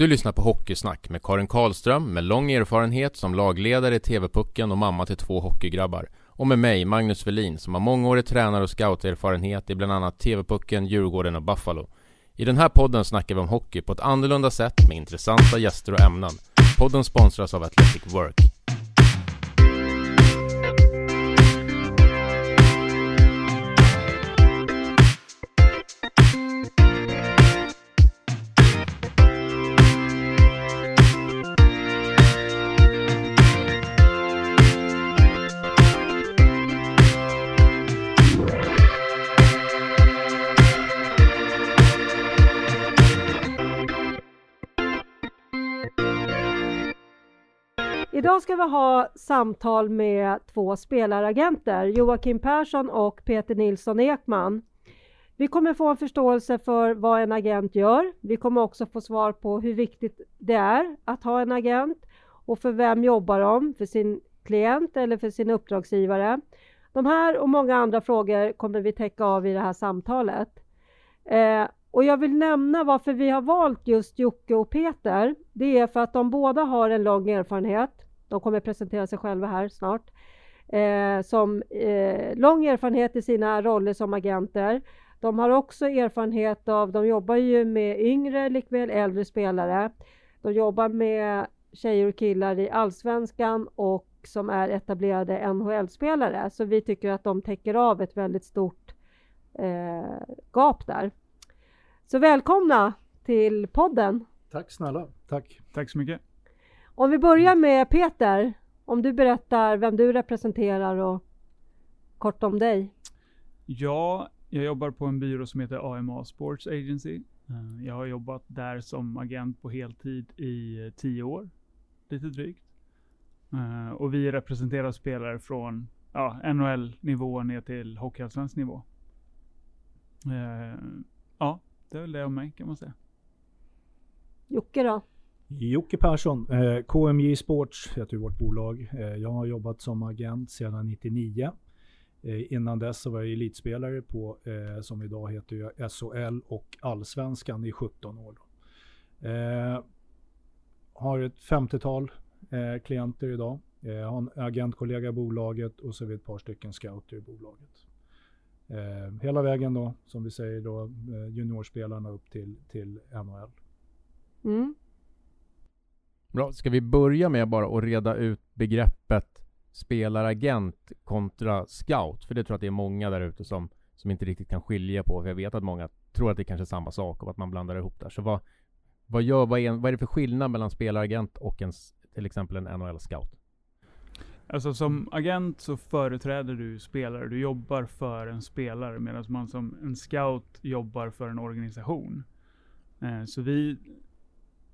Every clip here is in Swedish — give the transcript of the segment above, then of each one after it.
Du lyssnar på Hockeysnack med Karin Karlström med lång erfarenhet som lagledare i TV-pucken och mamma till två hockeygrabbar. Och med mig, Magnus Velin, som har mångårig tränare och scouterfarenhet i bland annat TV-pucken, Djurgården och Buffalo. I den här podden snackar vi om hockey på ett annorlunda sätt med intressanta gäster och ämnen. Podden sponsras av Athletic Work. Idag ska vi ha samtal med två spelaragenter, Joakim Persson och Peter Nilsson Ekman. Vi kommer få en förståelse för vad en agent gör. Vi kommer också få svar på hur viktigt det är att ha en agent och för vem jobbar de? För sin klient eller för sin uppdragsgivare? De här och många andra frågor kommer vi täcka av i det här samtalet. Eh, och jag vill nämna varför vi har valt just Jocke och Peter. Det är för att de båda har en lång erfarenhet de kommer presentera sig själva här snart. Eh, som eh, lång erfarenhet i sina roller som agenter. De har också erfarenhet av, de jobbar ju med yngre likväl äldre spelare. De jobbar med tjejer och killar i Allsvenskan och som är etablerade NHL-spelare. Så vi tycker att de täcker av ett väldigt stort eh, gap där. Så välkomna till podden! Tack snälla, tack. Tack så mycket. Om vi börjar med Peter, om du berättar vem du representerar och kort om dig. Ja, jag jobbar på en byrå som heter AMA Sports Agency. Eh, jag har jobbat där som agent på heltid i eh, tio år, lite drygt. Eh, och vi representerar spelare från ja, NHL-nivå ner till Hockeyallsvensk nivå. Ja, det är väl det om mig kan man säga. Jocke då? Jocke Persson, eh, KMJ Sports heter vårt bolag. Eh, jag har jobbat som agent sedan 99. Eh, innan dess så var jag elitspelare på, eh, som idag heter SHL och Allsvenskan i 17 år. Eh, har ett 50-tal eh, klienter idag. Jag har en agentkollega i bolaget och så har vi ett par stycken scouter i bolaget. Eh, hela vägen då, som vi säger då, eh, juniorspelarna upp till, till NHL. Mm. Bra, ska vi börja med bara att reda ut begreppet spelaragent kontra scout? För det tror jag att det är många där ute som, som inte riktigt kan skilja på. För jag vet att många tror att det kanske är samma sak och att man blandar ihop där. Så vad, vad, gör, vad, är, vad är det för skillnad mellan spelaragent och en, till exempel en NHL-scout? Alltså som agent så företräder du spelare. Du jobbar för en spelare medan man som en scout jobbar för en organisation. Eh, så vi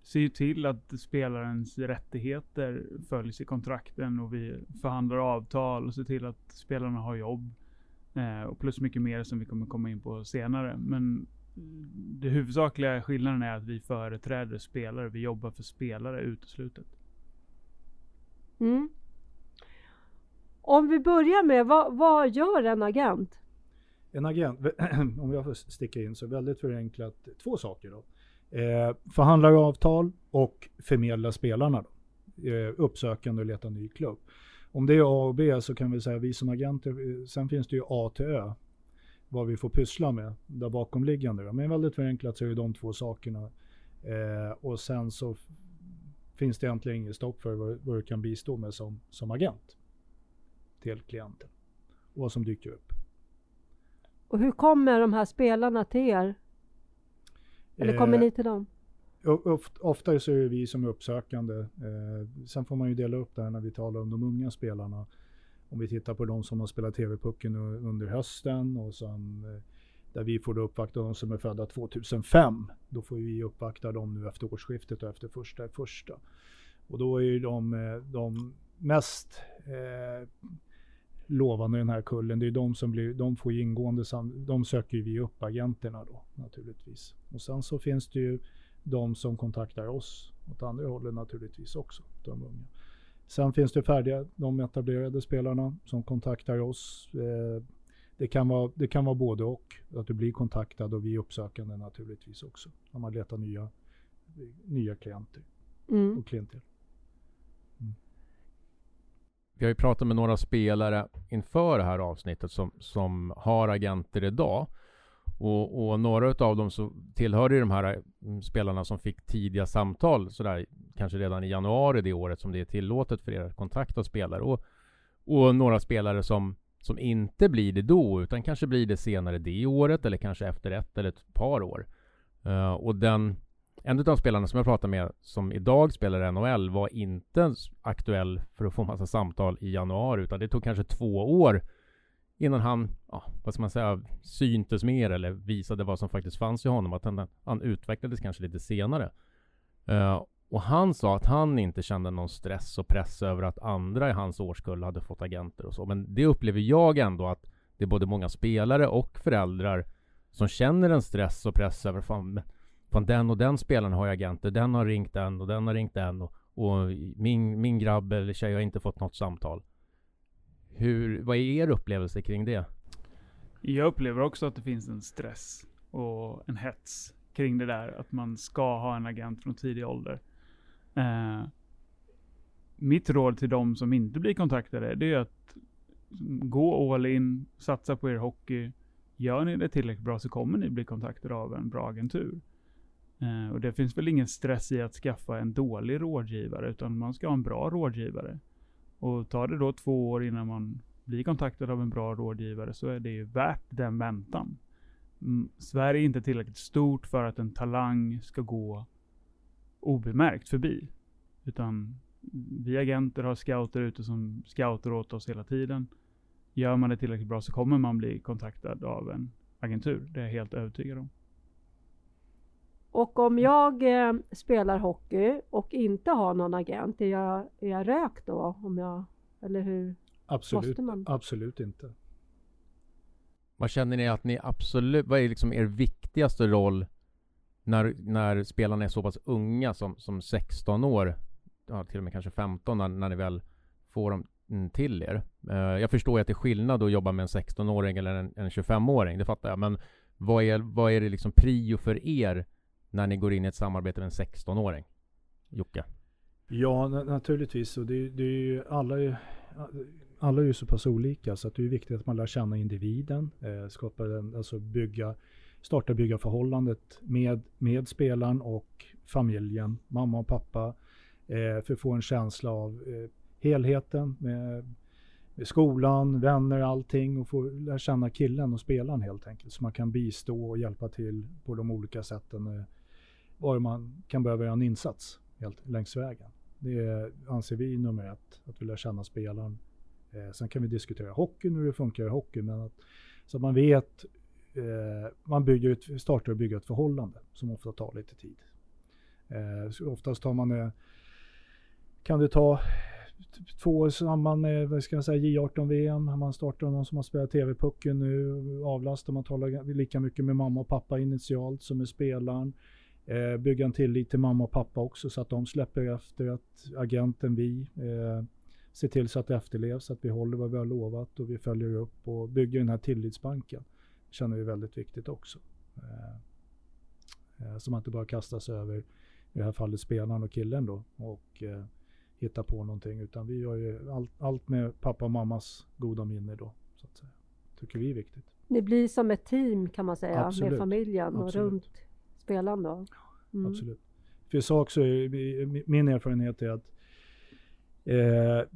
ser ju till att spelarens rättigheter följs i kontrakten och vi förhandlar avtal och ser till att spelarna har jobb. Eh, och plus mycket mer som vi kommer komma in på senare. Men det huvudsakliga skillnaden är att vi företräder spelare. Vi jobbar för spelare uteslutet. Mm. Om vi börjar med, vad, vad gör en agent? En agent, om jag får sticka in, så väldigt förenklat två saker. Då. Eh, förhandlar avtal och förmedlar spelarna. Då. Eh, uppsökande och leta ny klubb. Om det är A och B så kan vi säga vi som agenter, eh, sen finns det ju A till Ö. Vad vi får pyssla med där bakomliggande. Då. Men väldigt förenklat så är det de två sakerna. Eh, och sen så finns det egentligen inget stopp för vad, vad du kan bistå med som, som agent till klienten. Och vad som dyker upp. Och hur kommer de här spelarna till er? Eller kommer eh, ni till dem? Oftare så är det vi som är uppsökande. Eh, sen får man ju dela upp det här när vi talar om de unga spelarna. Om vi tittar på de som har spelat TV-pucken under hösten och som eh, där vi får då uppvakta de som är födda 2005. Då får vi uppvakta dem nu efter årsskiftet och efter första första. Och då är ju de, eh, de mest eh, lovande i den här kullen. Det är de som blir, de får ingående, de söker vi upp agenterna då naturligtvis. Och sen så finns det ju de som kontaktar oss åt andra hållet naturligtvis också, de unga. Sen finns det färdiga, de etablerade spelarna som kontaktar oss. Eh, det, kan vara, det kan vara både och, att du blir kontaktad och vi är uppsökande naturligtvis också. När man letar nya nya klienter Mm. och klienter. Vi har ju pratat med några spelare inför det här avsnittet som, som har agenter idag. Och, och några av dem så tillhör ju de här mm, spelarna som fick tidiga samtal sådär kanske redan i januari det året som det är tillåtet för er att kontakta spelare. Och, och några spelare som, som inte blir det då utan kanske blir det senare det året eller kanske efter ett eller ett par år. Uh, och den en av spelarna som jag pratade med som idag spelar i NHL var inte aktuell för att få massa samtal i januari utan det tog kanske två år innan han, ja, vad ska man säga, syntes mer eller visade vad som faktiskt fanns i honom. Att han, han utvecklades kanske lite senare. Uh, och han sa att han inte kände någon stress och press över att andra i hans årskull hade fått agenter och så. Men det upplever jag ändå att det är både många spelare och föräldrar som känner en stress och press över fan, fan den och den spelaren har ju agenter, den har ringt den och den har ringt den och, och min, min grabb eller tjej har inte fått något samtal. Hur, vad är er upplevelse kring det? Jag upplever också att det finns en stress och en hets kring det där. Att man ska ha en agent från tidig ålder. Eh, mitt råd till de som inte blir kontaktade, det är att gå all in, satsa på er hockey. Gör ni det tillräckligt bra så kommer ni bli kontaktade av en bra agentur. Eh, och det finns väl ingen stress i att skaffa en dålig rådgivare, utan man ska ha en bra rådgivare. Och tar det då två år innan man blir kontaktad av en bra rådgivare så är det ju värt den väntan. Mm, Sverige är inte tillräckligt stort för att en talang ska gå obemärkt förbi. Utan vi agenter har scouter ute som scouter åt oss hela tiden. Gör man det tillräckligt bra så kommer man bli kontaktad av en agentur. Det är jag helt övertygad om. Och om jag eh, spelar hockey och inte har någon agent, är jag, är jag rök då? Om jag, eller hur? Absolut, Måste man? absolut inte. Vad känner ni att ni absolut, vad är liksom er viktigaste roll när, när spelarna är så pass unga som, som 16 år, ja, till och med kanske 15 när, när ni väl får dem till er? Eh, jag förstår ju att det är skillnad att jobba med en 16-åring eller en, en 25-åring, det fattar jag. Men vad är, vad är det liksom prio för er när ni går in i ett samarbete med en 16-åring? Jocke? Ja, naturligtvis. Och det, det är ju, alla, är, alla är ju så pass olika så att det är viktigt att man lär känna individen. Eh, skapa en, alltså bygga, starta bygga förhållandet med, med spelaren och familjen, mamma och pappa. Eh, för att få en känsla av eh, helheten med, med skolan, vänner, allting och få lära känna killen och spelaren helt enkelt. Så man kan bistå och hjälpa till på de olika sätten. Eh, var man kan behöva göra en insats helt längs vägen. Det anser vi nummer ett, att vi lär känna spelaren. Eh, sen kan vi diskutera hockeyn, hur det funkar i hockey, men att, så att man vet, eh, man bygger ett, startar och bygger ett förhållande som ofta tar lite tid. Eh, så oftast tar man, eh, kan det ta två år i samband med vad ska jag säga, J18-VM, man startar någon som har spelat TV-pucken nu, avlastar, man talar lika mycket med mamma och pappa initialt som med spelaren. Eh, bygga en tillit till mamma och pappa också så att de släpper efter att agenten, vi, eh, ser till så att det efterlevs, att vi håller vad vi har lovat och vi följer upp och bygger den här tillitsbanken. Det känner vi är väldigt viktigt också. Eh, eh, så man inte bara kastar sig över, i det här fallet spelaren och killen då, och eh, hittar på någonting. Utan vi gör ju allt, allt med pappa och mammas goda minne då, så att säga. Tycker vi är viktigt. Ni blir som ett team kan man säga Absolut. med familjen och Absolut. runt spelaren då. Mm. Absolut. För så också, eh, är- min erfarenhet är att eh,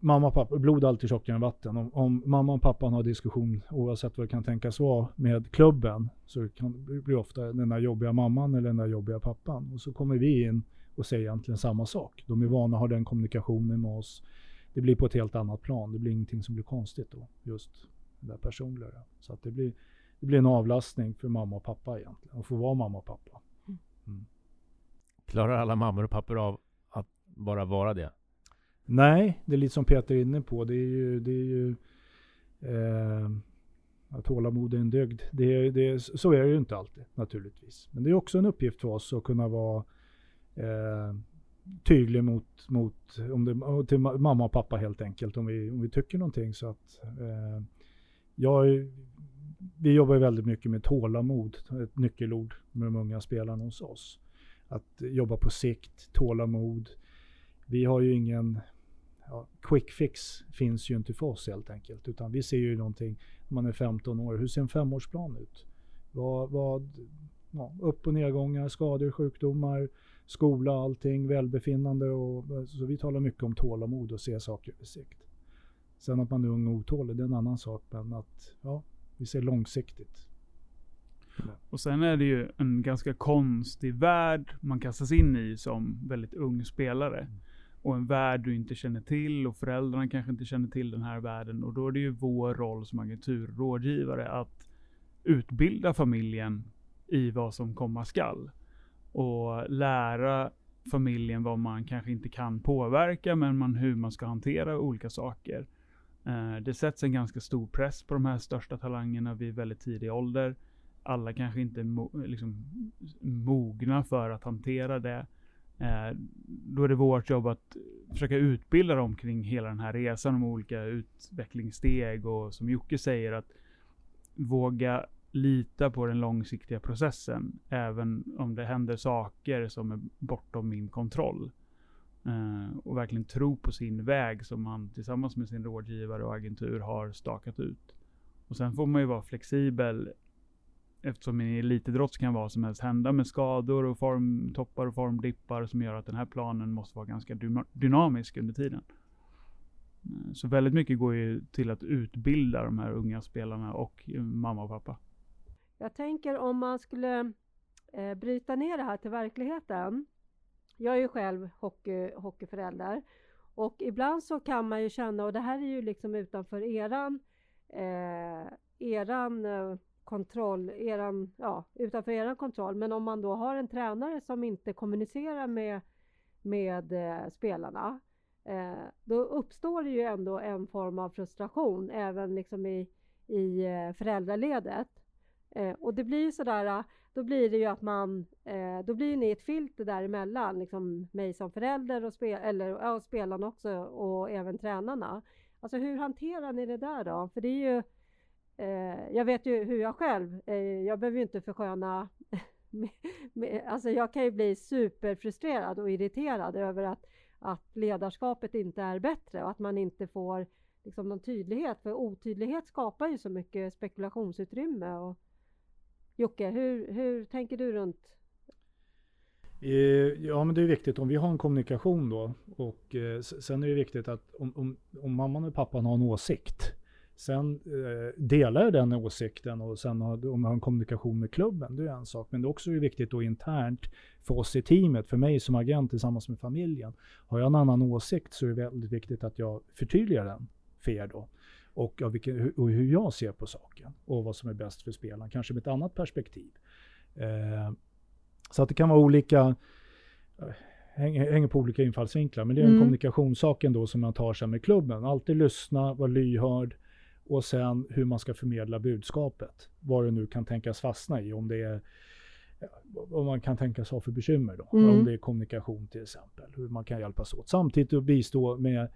mamma och pappa, blod är alltid tjockare än vatten. Om, om mamma och pappan har diskussion, oavsett vad det kan tänkas vara, med klubben, så kan det bli ofta den där jobbiga mamman eller den där jobbiga pappan. Och så kommer vi in och säger egentligen samma sak. De är vana att ha den kommunikationen med oss. Det blir på ett helt annat plan. Det blir ingenting som blir konstigt då, just det där personliga. Så att det blir, det blir en avlastning för mamma och pappa egentligen, att få vara mamma och pappa. Klarar alla mammor och pappor av att bara vara det? Nej, det är lite som Peter är inne på. Det är ju, det är ju eh, att tålamod är en dygd. Det är, det så är det ju inte alltid naturligtvis. Men det är också en uppgift för oss att kunna vara eh, tydlig mot, mot om det, till ma- mamma och pappa helt enkelt. Om vi, om vi tycker någonting. Så att, eh, jag, är- vi jobbar väldigt mycket med tålamod. Ett nyckelord med de unga spelarna hos oss. att jobba på sikt, tålamod. Vi har ju ingen ja, quick fix finns ju inte för oss helt enkelt. Utan vi ser ju någonting, när man är 15 år, hur ser en femårsplan ut? Vad, vad, ja, upp och nedgångar, skador, sjukdomar, skola, allting, välbefinnande. Och, så vi talar mycket om tålamod och se saker på sikt. Sen att man är ung och otålig, det är en annan sak. Men att ja, vi ser långsiktigt. Och sen är det ju en ganska konstig värld man kastas in i som väldigt ung spelare. Mm. Och en värld du inte känner till och föräldrarna kanske inte känner till den här världen. Och då är det ju vår roll som agenturrådgivare att utbilda familjen i vad som komma skall. Och lära familjen vad man kanske inte kan påverka, men man, hur man ska hantera olika saker. Eh, det sätts en ganska stor press på de här största talangerna vid väldigt tidig ålder. Alla kanske inte är mo liksom, mogna för att hantera det. Eh, då är det vårt jobb att försöka utbilda dem kring hela den här resan om olika utvecklingssteg och som Jocke säger att våga lita på den långsiktiga processen. Även om det händer saker som är bortom min kontroll. Eh, och verkligen tro på sin väg som man tillsammans med sin rådgivare och agentur har stakat ut. Och sen får man ju vara flexibel eftersom i elitidrott kan vad som helst hända med skador och formtoppar och formdippar som gör att den här planen måste vara ganska dynamisk under tiden. Eh, så väldigt mycket går ju till att utbilda de här unga spelarna och eh, mamma och pappa. Jag tänker om man skulle eh, bryta ner det här till verkligheten. Jag är ju själv hockey, hockeyförälder och ibland så kan man ju känna, och det här är ju liksom utanför eran, eh, eran eh, kontroll, eran, ja, utanför eran kontroll. Men om man då har en tränare som inte kommunicerar med, med eh, spelarna, eh, då uppstår det ju ändå en form av frustration även liksom i, i eh, föräldraledet. Eh, och det blir ju sådär, då blir det ju att man, eh, då blir ni ett filter däremellan, liksom mig som förälder och, spel, eller, ja, spelarna också och även tränarna. Alltså hur hanterar ni det där då? För det är ju, eh, jag vet ju hur jag själv, eh, jag behöver ju inte försköna alltså jag kan ju bli superfrustrerad och irriterad över att, att ledarskapet inte är bättre och att man inte får liksom någon tydlighet. För otydlighet skapar ju så mycket spekulationsutrymme. Och, Jocke, hur, hur tänker du runt? Eh, ja, men det är viktigt om vi har en kommunikation då. Och eh, sen är det viktigt att om, om, om mamman och pappan har en åsikt. Sen eh, delar jag den åsikten och sen har, om jag har en kommunikation med klubben, det är en sak. Men det är också viktigt då internt för oss i teamet, för mig som agent tillsammans med familjen. Har jag en annan åsikt så är det väldigt viktigt att jag förtydligar den för er då och, av vilken, och hur jag ser på saken och vad som är bäst för spelaren, kanske med ett annat perspektiv. Eh, så att det kan vara olika, eh, hänger, hänger på olika infallsvinklar, men det är en mm. kommunikationssak ändå som man tar sig med klubben. Alltid lyssna, vara lyhörd och sen hur man ska förmedla budskapet. Vad det nu kan tänkas fastna i, om det är vad man kan tänkas ha för bekymmer då. Mm. Om det är kommunikation till exempel, hur man kan hjälpas åt. Samtidigt att bistå med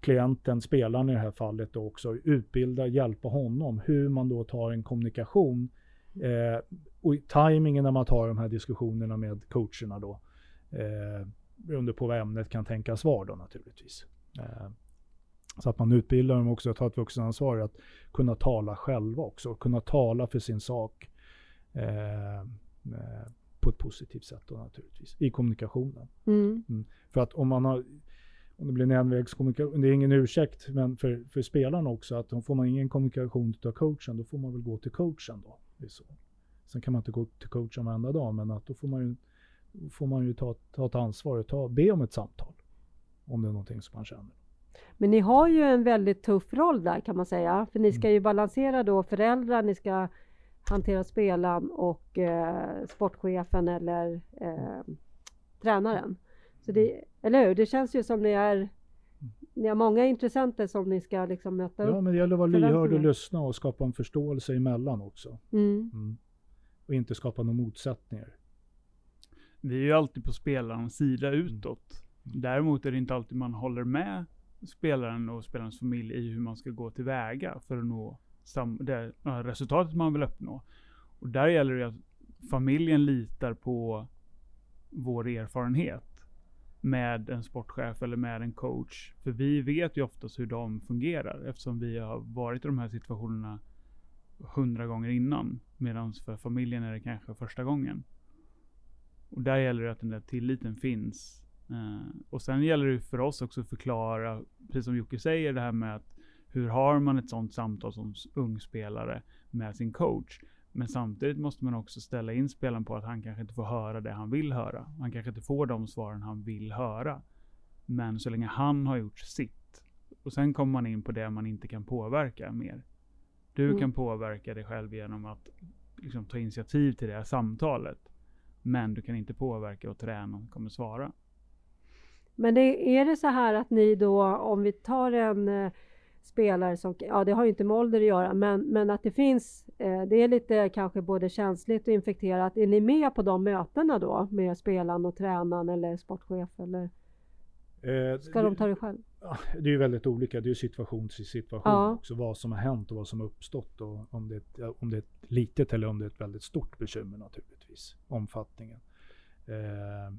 klienten, spelaren i det här fallet, då också utbilda, hjälpa honom hur man då tar en kommunikation eh, och tajmingen när man tar de här diskussionerna med coacherna då. Eh, beroende på vad ämnet kan tänkas vara då naturligtvis. Eh, så att man utbildar dem också att ta ett vuxenansvar att kunna tala själva också, kunna tala för sin sak eh, eh på ett positivt sätt då naturligtvis, i kommunikationen. Mm. Mm. För att om man har om det blir en envägskommunikation, det är ingen ursäkt, men för, för spelarna också, att får man ingen kommunikation av coachen, då får man väl gå till coachen då. Det är så. Sen kan man inte gå till coachen varenda dag, men att då får man ju, får man ju ta, ta ett ansvar och ta, be om ett samtal. Om det är någonting som man känner. Men ni har ju en väldigt tuff roll där kan man säga, för ni ska mm. ju balansera då föräldrar, ni ska hantera spelaren och eh, sportchefen eller eh, tränaren. Så det, eller hur? Det känns ju som ni är ni har många intressenter som ni ska liksom möta upp. Ja, men det gäller att vara lyhörd och lyssna och skapa en förståelse emellan också. Mm. Mm. Och inte skapa några motsättningar. Vi är ju alltid på spelarens sida mm. utåt. Mm. Däremot är det inte alltid man håller med spelaren och spelarens familj i hur man ska gå tillväga för att nå det resultatet man vill uppnå. Och där gäller det att familjen litar på vår erfarenhet med en sportchef eller med en coach. För vi vet ju oftast hur de fungerar eftersom vi har varit i de här situationerna hundra gånger innan. Medan för familjen är det kanske första gången. Och där gäller det att den där tilliten finns. Eh, och sen gäller det för oss också att förklara, precis som Jocke säger, det här med att hur har man ett sånt samtal som ung spelare med sin coach? Men samtidigt måste man också ställa in spelaren på att han kanske inte får höra det han vill höra. Han kanske inte får de svaren han vill höra. Men så länge han har gjort sitt. Och sen kommer man in på det man inte kan påverka mer. Du mm. kan påverka dig själv genom att liksom, ta initiativ till det här samtalet. Men du kan inte påverka och träna kommer svara. Men det, är det så här att ni då, om vi tar en eh, spelare som, ja det har ju inte med ålder att göra, men, men att det finns, eh, det är lite kanske både känsligt och infekterat. Är ni med på de mötena då med spelaren och tränaren eller sportchef eller? Eh, Ska de ta det själv? Det är ju väldigt olika. Det är ju situation till situation ja. också. Vad som har hänt och vad som har uppstått. Och om, det ett, om det är ett litet eller om det är ett väldigt stort bekymmer naturligtvis. Omfattningen. Eh,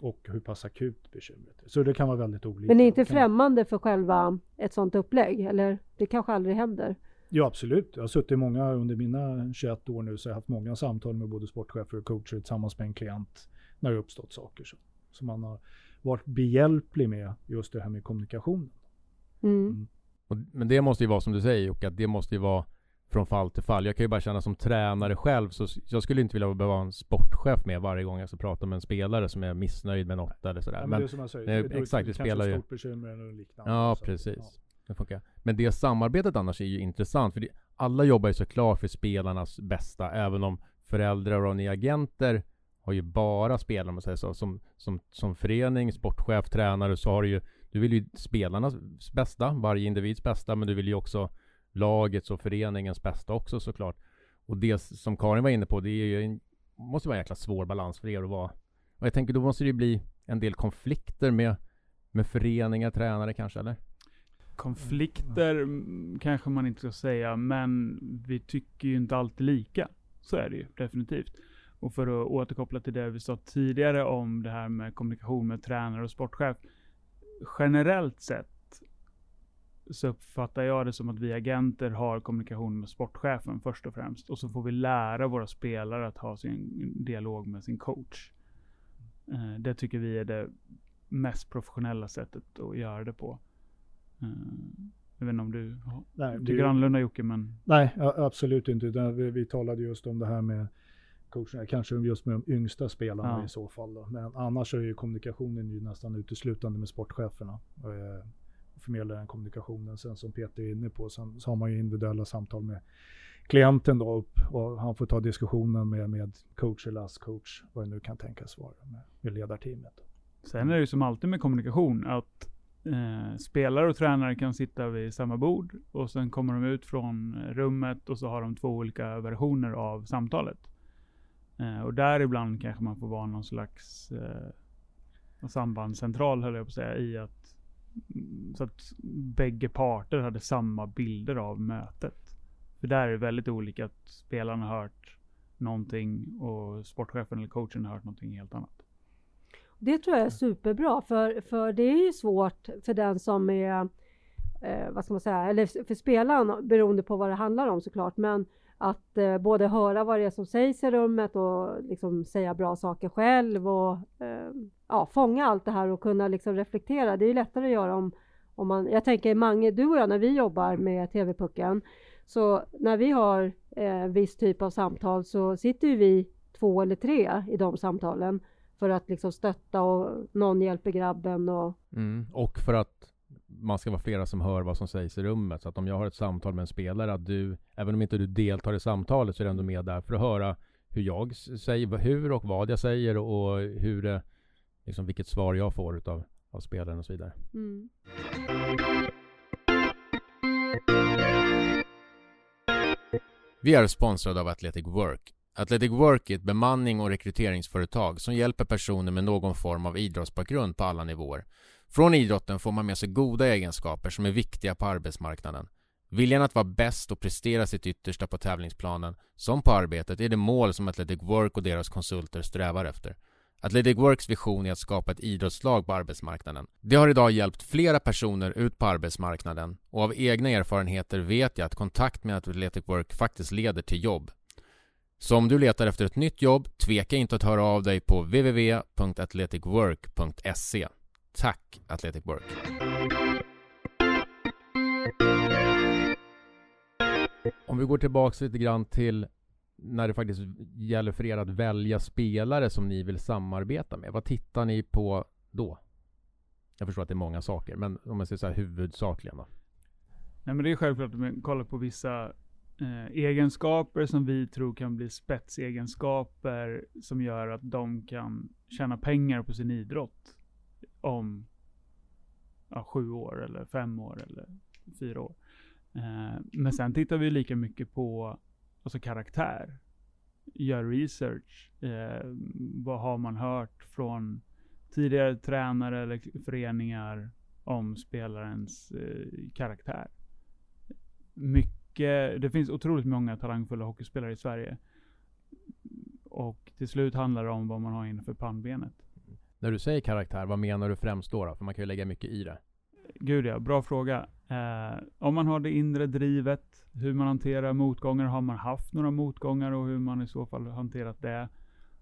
och hur pass akut bekymret är. Så det kan vara väldigt olika. Men ni är inte främmande för själva ett sådant upplägg? Eller det kanske aldrig händer? Ja absolut. Jag har suttit många, under mina 21 år nu, så jag har haft många samtal med både sportchefer och coacher tillsammans med en klient när det uppstått saker. Så, så man har varit behjälplig med just det här med kommunikationen. Mm. Mm. men det måste ju vara som du säger Jocke, att det måste ju vara från fall till fall. Jag kan ju bara känna som tränare själv, så jag skulle inte vilja behöva en sportchef med varje gång jag ska prata med en spelare som är missnöjd med något eller sådär. Ja, men, men det är som jag säger, nej, exakt, vi spelar ju... eller liknande. Ja, så, precis. Ja. Det funkar. Men det samarbetet annars är ju intressant, för det, alla jobbar ju såklart för spelarnas bästa, även om föräldrar och ni agenter har ju bara spelare, om man säger så. Som, som, som förening, sportchef, tränare så har du ju, du vill ju spelarnas bästa, varje individs bästa, men du vill ju också lagets och föreningens bästa också såklart. Och det som Karin var inne på, det är ju en, måste vara en jäkla svår balans för er att vara. Och jag tänker då måste det ju bli en del konflikter med, med föreningar, tränare kanske, eller? Konflikter kanske man inte ska säga, men vi tycker ju inte alltid lika. Så är det ju definitivt. Och för att återkoppla till det vi sa tidigare om det här med kommunikation med tränare och sportchef. Generellt sett så uppfattar jag det som att vi agenter har kommunikation med sportchefen först och främst. Och så får vi lära våra spelare att ha sin dialog med sin coach. Eh, det tycker vi är det mest professionella sättet att göra det på. Eh, jag vet inte om du nej, tycker annorlunda Jocke, men... Nej, absolut inte. Vi, vi talade just om det här med coacherna, kanske just med de yngsta spelarna ja. i så fall. Då. Men annars är ju kommunikationen ju nästan uteslutande med sportcheferna. Förmedla den kommunikationen. Sen som Peter är inne på, sen, så har man ju individuella samtal med klienten då och han får ta diskussionen med, med coach eller coach vad det nu kan tänkas vara med, med ledarteamet. Sen är det ju som alltid med kommunikation att eh, spelare och tränare kan sitta vid samma bord och sen kommer de ut från rummet och så har de två olika versioner av samtalet. Eh, och där ibland kanske man får vara någon slags eh, sambandscentral höll jag på att säga i att så att bägge parter hade samma bilder av mötet. För där är det väldigt olika att spelarna har hört någonting och sportchefen eller coachen har hört någonting helt annat. Det tror jag är superbra, för, för det är ju svårt för den som är, eh, vad ska man säga, eller för spelaren beroende på vad det handlar om såklart, men att eh, både höra vad det är som sägs i rummet och liksom säga bra saker själv och eh, ja, fånga allt det här och kunna liksom reflektera. Det är lättare att göra om, om man, jag tänker Mange, du och jag när vi jobbar med TV-pucken, så när vi har eh, viss typ av samtal så sitter vi två eller tre i de samtalen för att liksom stötta och någon hjälper grabben och... Mm, och för att man ska vara flera som hör vad som sägs i rummet. Så att om jag har ett samtal med en spelare, att du, även om inte du deltar i samtalet, så är du ändå med där för att höra hur jag säger, hur och vad jag säger och hur det, liksom vilket svar jag får utav, av spelaren och så vidare. Mm. Vi är sponsrade av Athletic Work. Athletic Work är ett bemanning och rekryteringsföretag som hjälper personer med någon form av idrottsbakgrund på alla nivåer från idrotten får man med sig goda egenskaper som är viktiga på arbetsmarknaden. Viljan att vara bäst och prestera sitt yttersta på tävlingsplanen, som på arbetet, är det mål som Athletic Work och deras konsulter strävar efter. Athletic Works vision är att skapa ett idrottslag på arbetsmarknaden. Det har idag hjälpt flera personer ut på arbetsmarknaden och av egna erfarenheter vet jag att kontakt med Athletic Work faktiskt leder till jobb. Så om du letar efter ett nytt jobb, tveka inte att höra av dig på www.athleticwork.se. Tack Athletic Work! Om vi går tillbaks lite grann till när det faktiskt gäller för er att välja spelare som ni vill samarbeta med. Vad tittar ni på då? Jag förstår att det är många saker, men om man säger så här huvudsakligen då? Nej men det är självklart att man kollar på vissa eh, egenskaper som vi tror kan bli spetsegenskaper som gör att de kan tjäna pengar på sin idrott om ja, sju år eller fem år eller fyra år. Eh, men sen tittar vi lika mycket på alltså karaktär. Gör research. Eh, vad har man hört från tidigare tränare eller föreningar om spelarens eh, karaktär? Mycket, det finns otroligt många talangfulla hockeyspelare i Sverige. Och till slut handlar det om vad man har inför pannbenet. När du säger karaktär, vad menar du främst då? då? För man kan ju lägga mycket i det. Gud ja, bra fråga. Eh, om man har det inre drivet, hur man hanterar motgångar, har man haft några motgångar och hur man i så fall hanterat det?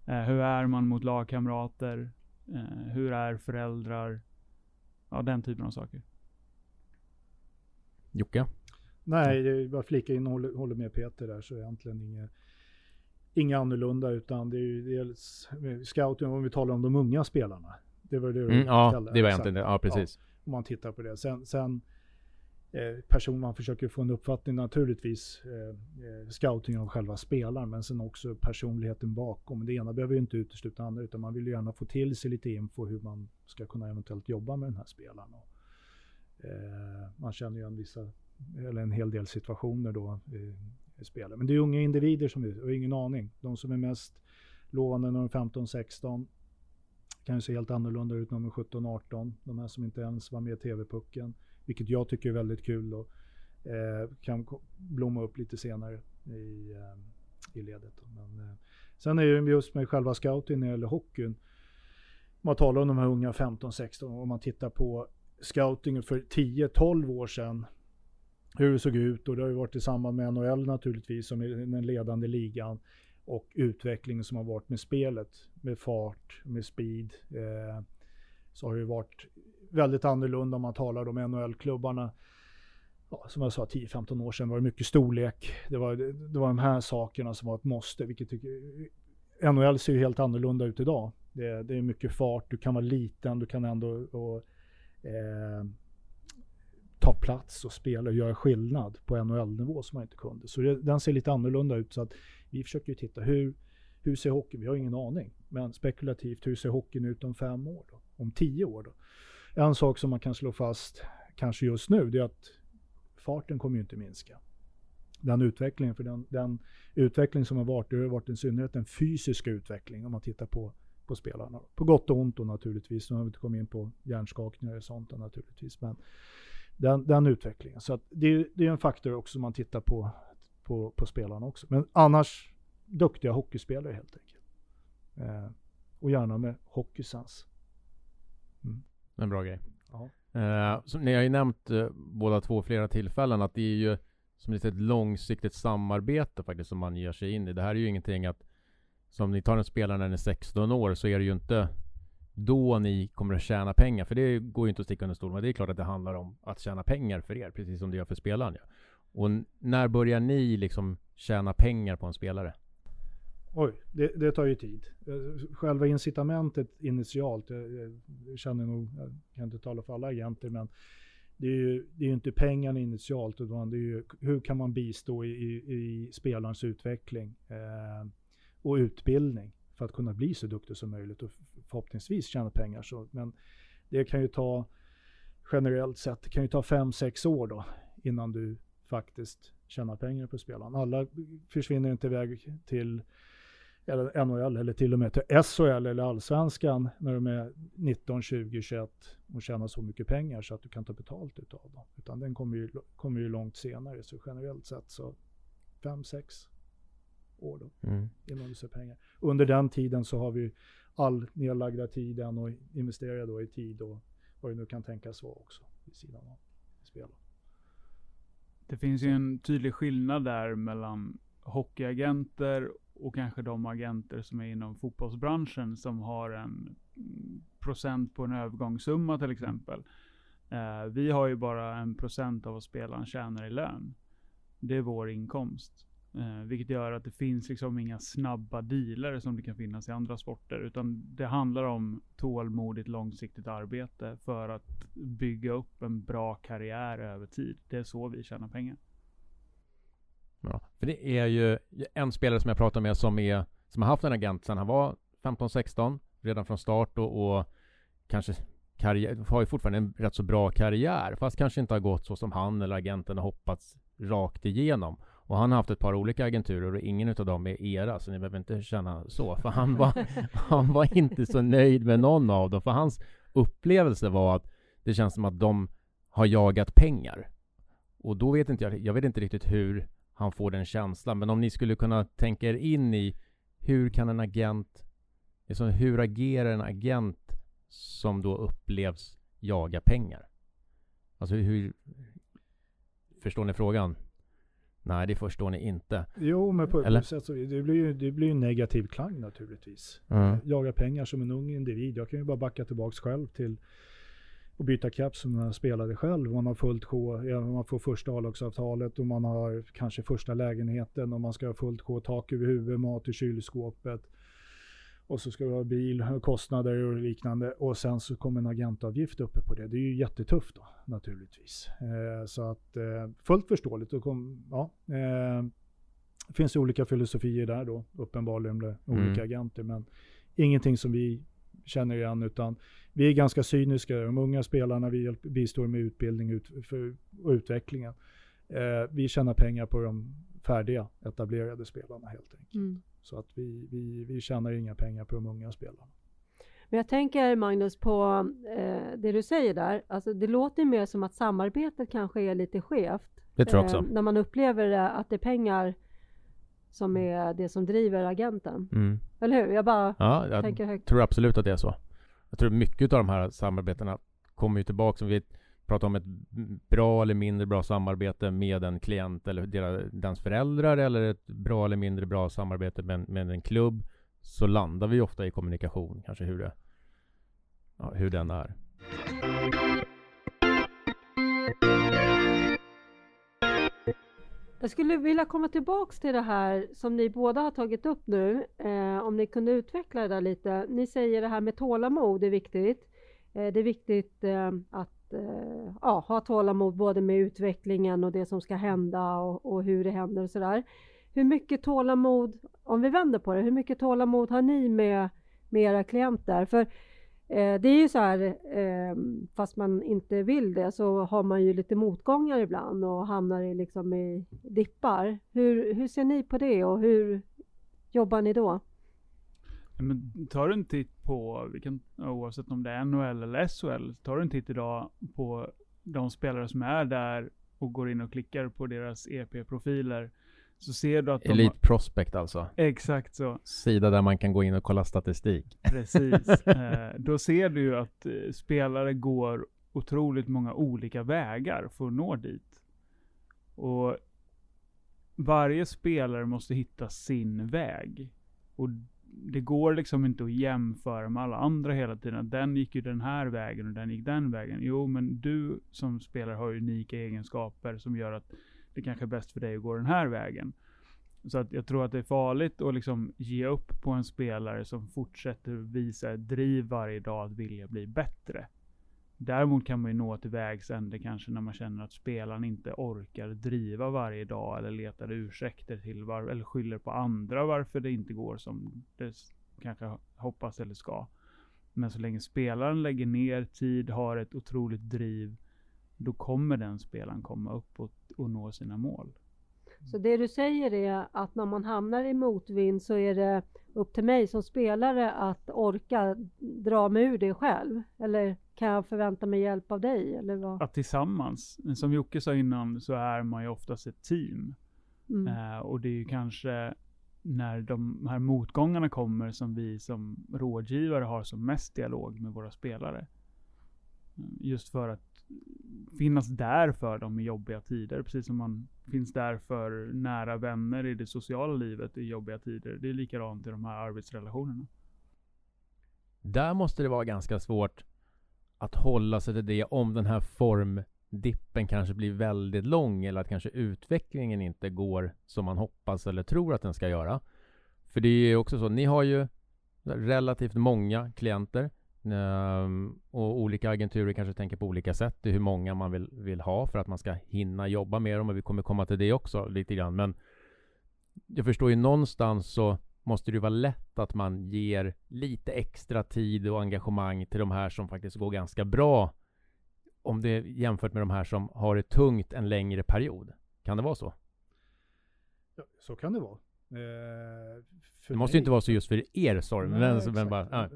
Eh, hur är man mot lagkamrater? Eh, hur är föräldrar? Ja, den typen av saker. Jocke? Nej, det är bara flika in och håller, med Peter där så är egentligen inget inga annorlunda utan det är ju dels scouting om vi talar om de unga spelarna. Det var det du mm, Ja, det var egentligen det. Ja, precis. Ja, om man tittar på det. Sen, sen eh, person man försöker få en uppfattning naturligtvis eh, eh, scouting av själva spelaren men sen också personligheten bakom. Det ena behöver ju inte utesluta andra utan man vill ju gärna få till sig lite info hur man ska kunna eventuellt jobba med den här spelaren. Och, eh, man känner ju en vissa, eller en hel del situationer då eh, i spelet. Men det är unga individer som vi har ingen aning. De som är mest lovande när de är 15-16 kan ju se helt annorlunda ut när de är 17-18. De här som inte ens var med i TV-pucken. Vilket jag tycker är väldigt kul och eh, kan blomma upp lite senare i, eh, i ledet. Men, eh, sen är det just med själva scouting när det gäller hockeyn. Man talar om de här unga 15-16 om man tittar på scoutingen för 10-12 år sedan hur det såg ut och det har ju varit i samband med NHL naturligtvis som är den ledande ligan och utvecklingen som har varit med spelet, med fart, med speed. Eh, så har det varit väldigt annorlunda om man talar om NHL-klubbarna. Ja, som jag sa, 10-15 år sedan var det mycket storlek. Det var, det var de här sakerna som var ett måste, vilket tycker, NHL ser ju helt annorlunda ut idag. Det, det är mycket fart, du kan vara liten, du kan ändå och, eh, ta plats och spela och göra skillnad på NHL-nivå som man inte kunde. Så det, den ser lite annorlunda ut. Så att vi försöker ju titta, hur, hur ser hockeyn? Vi har ingen aning. Men spekulativt, hur ser hockeyn ut om fem år då? Om tio år då? En sak som man kan slå fast, kanske just nu, det är att farten kommer ju inte minska. Den utvecklingen, för den, den utveckling som har varit, det har varit i synnerhet den fysiska utvecklingen om man tittar på, på spelarna. På gott och ont då naturligtvis. Nu har vi inte kommit in på hjärnskakningar och sånt naturligtvis. Men den, den utvecklingen. Så det, det, är en faktor också man tittar på, på, på spelarna också. Men annars duktiga hockeyspelare helt enkelt. Eh, och gärna med hockeysens. Mm. En bra grej. Eh, så ni har ju nämnt eh, båda två flera tillfällen att det är ju som ett långsiktigt samarbete faktiskt som man ger sig in i. Det här är ju ingenting att som ni tar en spelare när den är 16 år så är det ju inte då ni kommer att tjäna pengar. För det går ju inte att sticka under stol Men det är klart att det handlar om att tjäna pengar för er, precis som det gör för spelaren. Ja. Och när börjar ni liksom tjäna pengar på en spelare? Oj, det, det, tar ju tid. Eh, själva incitamentet initialt, jag, jag känner nog, jag kan inte tala för alla agenter, men det är ju det är inte pengarna initialt, utan det är ju hur kan man bistå i, i, i spelarens utveckling eh, och utbildning för att kunna bli så duktig som möjligt och förhoppningsvis tjäna pengar. Så, men det kan ju ta, generellt sett, det kan ju ta fem sex år då innan du faktiskt tjänar pengar på spelaren. Alla försvinner inte iväg till eller NHL eller till och med till SHL eller allsvenskan när de är 19, 20, 21 och tjänar så mycket pengar så att du kan ta betalt utav dem. Utan den kommer ju, kommer ju långt senare. Så generellt sett så 5, 6 år då, mm. innan du ser pengar. Under den tiden så har vi all nedlagda tiden och investera då i tid och vad det nu kan tänkas vara också vid sidan av spelet. Det finns ju en tydlig skillnad där mellan hockeyagenter och kanske de agenter som är inom fotbollsbranschen som har en procent på en övergångssumma till exempel. Eh, vi har ju bara en procent av vad spelaren tjänar i lön. Det är vår inkomst. Eh, vilket gör att det finns liksom inga snabba dealer som det kan finnas i andra sporter. Utan det handlar om tålmodigt långsiktigt arbete för att bygga upp en bra karriär över tid. Det är så vi tjänar pengar. Ja, för det är ju en spelare som jag pratar med som, är, som har haft en agent sedan han var 15-16 redan från start och, och kanske karriär, har ju fortfarande en rätt så bra karriär fast kanske inte har gått så som han eller agenten har hoppats rakt igenom. Och han har haft ett par olika agenturer och ingen av dem är era, så ni behöver inte känna så. För han var, han var inte så nöjd med någon av dem. För hans upplevelse var att det känns som att de har jagat pengar. Och då vet inte jag, jag vet inte riktigt hur han får den känslan. Men om ni skulle kunna tänka er in i hur kan en agent, liksom hur agerar en agent som då upplevs jaga pengar? Alltså hur, förstår ni frågan? Nej, det förstår ni inte. Jo, men på ett sätt så det blir ju det blir en negativ klang naturligtvis. Mm. Jaga pengar som en ung individ. Jag kan ju bara backa tillbaks själv till och byta caps som man spelade själv. Man har fullt sjå, man får första A-lagsavtalet och man har kanske första lägenheten och man ska ha fullt sjå, tak över huvudet, mat i kylskåpet. Och så ska du ha bil, kostnader och liknande. Och sen så kommer en agentavgift uppe på det. Det är ju jättetufft då naturligtvis. Eh, så att eh, fullt förståeligt. Och kom, ja, eh, det finns olika filosofier där då, uppenbarligen med mm. olika agenter. Men ingenting som vi känner igen utan vi är ganska cyniska. De unga spelarna vi bistår med utbildning ut, för, och utvecklingen. Eh, vi tjänar pengar på de färdiga etablerade spelarna helt enkelt. Mm. Så att vi, vi, vi tjänar inga pengar på de unga spelarna. Men jag tänker Magnus på eh, det du säger där. Alltså, det låter mer som att samarbetet kanske är lite skevt. Det tror jag också. Eh, när man upplever att det är pengar som är det som driver agenten. Mm. Eller hur? Jag bara ja, jag tänker högt. tror absolut att det är så. Jag tror mycket av de här samarbetena kommer ju tillbaka. Som vi prata om ett bra eller mindre bra samarbete med en klient eller deras, dens föräldrar eller ett bra eller mindre bra samarbete med, med en klubb så landar vi ofta i kommunikation, kanske hur det ja, hur den är. Jag skulle vilja komma tillbaks till det här som ni båda har tagit upp nu, eh, om ni kunde utveckla det där lite. Ni säger det här med tålamod är viktigt. Eh, det är viktigt eh, att eh, ja, ha tålamod både med utvecklingen och det som ska hända och, och hur det händer och sådär. Hur mycket tålamod, om vi vänder på det, hur mycket tålamod har ni med, med era klienter? För eh, det är ju så här, eh, fast man inte vill det, så har man ju lite motgångar ibland och hamnar i, liksom i dippar. Hur, hur ser ni på det och hur jobbar ni då? Men tar du en titt på, vilken, oavsett om det är NHL eller SHL, tar du en titt idag på de spelare som är där och går in och klickar på deras EP-profiler så ser du att de Elite har... Prospect alltså? Exakt så. Sida där man kan gå in och kolla statistik. Precis. eh, då ser du ju att eh, spelare går otroligt många olika vägar för att nå dit. Och varje spelare måste hitta sin väg. Och det går liksom inte att jämföra med alla andra hela tiden. Den gick ju den här vägen och den gick den vägen. Jo, men du som spelare har unika egenskaper som gör att det kanske är bäst för dig att gå den här vägen. Så att jag tror att det är farligt att liksom ge upp på en spelare som fortsätter visa ett driv varje dag att vilja bli bättre. Däremot kan man ju nå till vägs ände kanske när man känner att spelaren inte orkar driva varje dag eller letar ursäkter till var eller skyller på andra varför det inte går som det kanske hoppas eller ska. Men så länge spelaren lägger ner tid, har ett otroligt driv, då kommer den spelaren komma upp och, och nå sina mål. Så det du säger är att när man hamnar i motvind så är det upp till mig som spelare att orka dra mig ur det själv? Eller kan jag förvänta mig hjälp av dig? Eller vad? Att tillsammans, som Jocke sa innan, så är man ju oftast ett team. Mm. Eh, och det är ju kanske när de här motgångarna kommer som vi som rådgivare har som mest dialog med våra spelare. Just för att finnas där för dem i jobbiga tider. Precis som man finns där för nära vänner i det sociala livet i jobbiga tider. Det är likadant i de här arbetsrelationerna. Där måste det vara ganska svårt att hålla sig till det om den här formdippen kanske blir väldigt lång eller att kanske utvecklingen inte går som man hoppas eller tror att den ska göra. För det är ju också så, ni har ju relativt många klienter um, och olika agenturer kanske tänker på olika sätt i hur många man vill, vill ha för att man ska hinna jobba med dem och vi kommer komma till det också lite grann. Men jag förstår ju någonstans så måste det vara lätt att man ger lite extra tid och engagemang till de här som faktiskt går ganska bra om det jämfört med de här som har det tungt en längre period. Kan det vara så? Ja, så kan det vara. Eh, det måste ju inte vara så just för er sorg, men, men bara... Ja.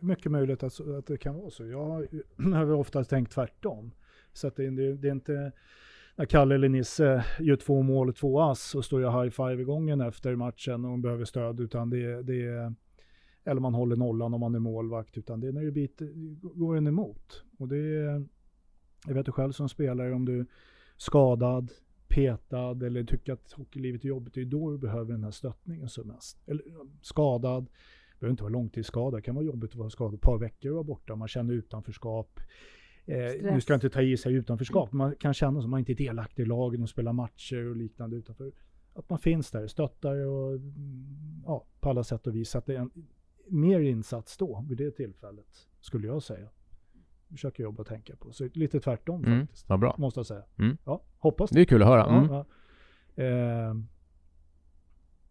Mycket möjligt att, att det kan vara så. Jag har oftast tänkt tvärtom. Så att det, det, det är inte när Kalle eller Nisse gör två mål och två ass så står jag high-five gången efter matchen och behöver stöd. Utan det, det är, eller man håller nollan om man är målvakt. Utan det är när det biter, går en emot. Och det är, jag vet du själv som spelare om du är skadad, petad eller tycker att hockeylivet är jobbigt. Det är då du behöver den här stöttningen som mest. Eller skadad, det behöver inte vara långtidsskadad. Det kan vara jobbigt att vara skadad ett par veckor och vara borta. Man känner utanförskap Eh, nu ska jag inte ta i sig utanförskap, men man kan känna som man inte är delaktig i lagen och spelar matcher och liknande utanför. Att man finns där, stöttar och mm, ja, på alla sätt och vis. Att det är en mer insats då, vid det tillfället, skulle jag säga. Försöker jobba och tänka på. Så lite tvärtom mm, faktiskt. Vad bra. Måste jag säga. Mm. Ja, hoppas det. Det är kul att höra. Mm. Ja, ja. Eh,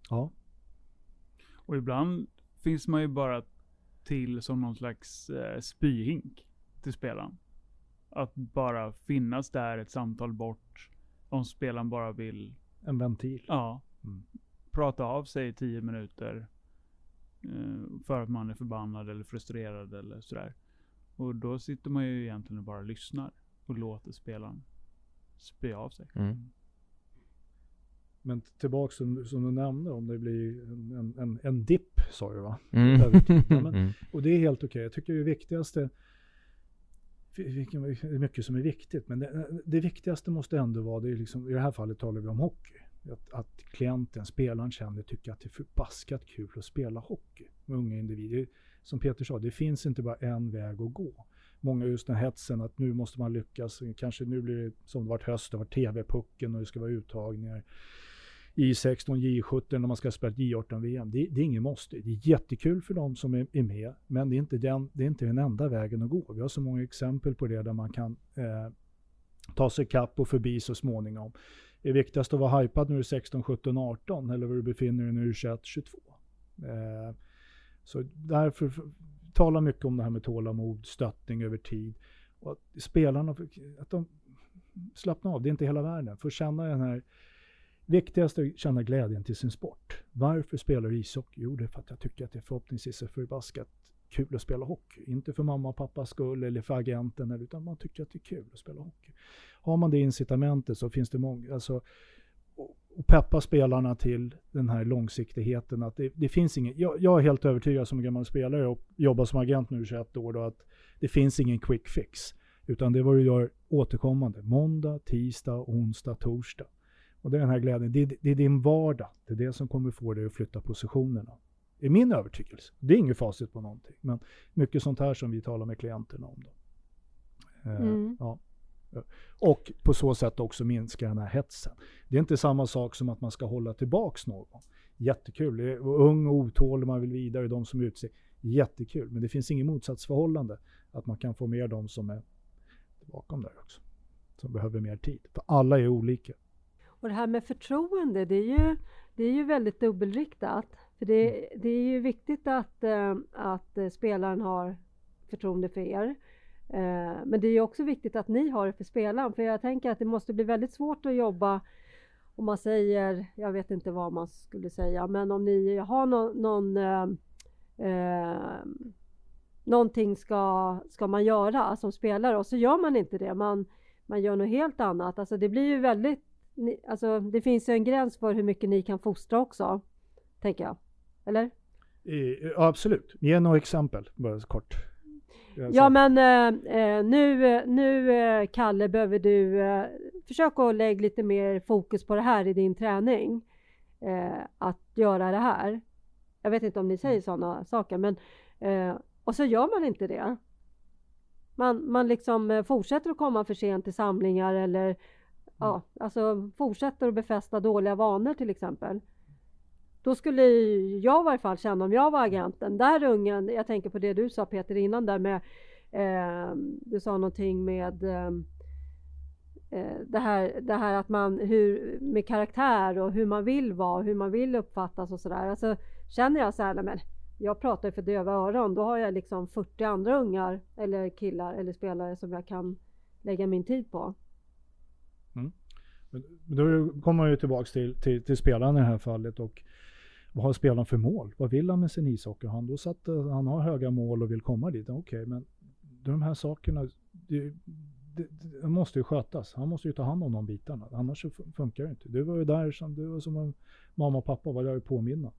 ja. Och ibland finns man ju bara till som någon slags eh, spyhink till spelaren. Att bara finnas där ett samtal bort. Om spelaren bara vill... En ventil. Ja. Mm. Prata av sig i tio minuter. Eh, för att man är förbannad eller frustrerad eller sådär. Och då sitter man ju egentligen och bara lyssnar. Och låter spelaren spy av sig. Mm. Men tillbaks som, som, du nämnde, om det blir en, en, en dipp, sa du va? Mm. Ja, men, mm. och det är helt okej. Okay. Jag tycker det viktigaste det är mycket som är viktigt, men det, det, viktigaste måste ändå vara, det är liksom, i det här fallet talar vi om hockey, att, att klienten, spelaren känner, tycker att det är förbaskat kul att spela hockey med unga individer. Som Peter sa, det finns inte bara en väg att gå. Många just den hetsen att nu måste man lyckas, kanske nu blir det som det varit höst, det var TV-pucken och det ska vara uttagningar. J16, J17 när man ska spela J18-VM. Det, det, är ingen måste. Det är jättekul för de som är, är, med, men det är, inte den, det är inte den enda vägen att gå. Vi har så många exempel på det där man kan eh, ta sig kapp och förbi så småningom. Det är viktigast att vara hypad när du är 16, 17, 18 eller var du befinner dig när du är 21, 22. Eh, så därför tala mycket om det här med tålamod, stöttning över tid. Och att spelarna, att de slappnar av. Det är inte hela världen. För att känna den här Viktigast är att känna glädjen till sin sport. Varför spelar du ishockey? Jo, det är för att jag tycker att det förhoppningsvis är förbaskat kul att spela hockey. Inte för mamma och pappas skull eller för agenten, utan man tycker att det är kul att spela hockey. Har man det incitamentet så finns det många, alltså, och peppa spelarna till den här långsiktigheten. Att det, det finns ingen, jag, jag, är helt övertygad som gammal spelare och jobbar som agent nu i 21 år då, att det finns ingen quick fix. Utan det är vad du gör återkommande. Måndag, tisdag, onsdag, torsdag. Och det är den här glädjen. Det är, det är din vardag. Det är det som kommer få dig att flytta positionerna. Det är min övertygelse. Det är inget facit på någonting. Men mycket sånt här som vi talar med klienterna om. Då. Eh, mm. ja. Och på så sätt också minska den här hetsen. Det är inte samma sak som att man ska hålla tillbaks någon. Jättekul. Det är ung och otålig, man vill vidare, de som utser. Jättekul. Men det finns inget motsatsförhållande. Att man kan få med de som är bakom där också. Som behöver mer tid. För alla är olika. Och det här med förtroende, det är ju, det är ju väldigt dubbelriktat. För det, det är ju viktigt att, eh, att spelaren har förtroende för er. Eh, men det är också viktigt att ni har det för spelaren. För jag tänker att det måste bli väldigt svårt att jobba om man säger, jag vet inte vad man skulle säga, men om ni har någon, någon eh, eh, någonting ska, ska man göra som spelare och så gör man inte det. Man, man gör något helt annat. Alltså det blir ju väldigt ni, alltså, det finns ju en gräns för hur mycket ni kan fostra också, tänker jag. Eller? Eh, ja, absolut. Ge några exempel, bara kort. Ja men eh, eh, nu, nu eh, Kalle behöver du eh, försöka att lägga lite mer fokus på det här i din träning. Eh, att göra det här. Jag vet inte om ni säger sådana saker men eh, och så gör man inte det. Man, man liksom fortsätter att komma för sent till samlingar eller ja, alltså fortsätter att befästa dåliga vanor till exempel. Då skulle jag i varje fall känna om jag var agenten. Där ungen, jag tänker på det du sa Peter innan där med, eh, du sa någonting med ehm, eh, det, här, det här att man, hur, med karaktär och hur man vill vara, hur man vill uppfattas och sådär. Alltså känner jag så här, men jag pratar ju för döva öron, då har jag liksom 40 andra ungar eller killar eller spelare som jag kan lägga min tid på. Mm. Då kommer man ju tillbaks till, till, till spelaren i det här fallet och vad har spelaren för mål? Vad vill han med sin ishockey? Han då satt, han har höga mål och vill komma dit. Okej, men de här sakerna, det, det, det måste ju skötas. Han måste ju ta hand om de bitarna. Annars funkar det inte. Du var ju där som, du var som en mamma och pappa var där och påminna.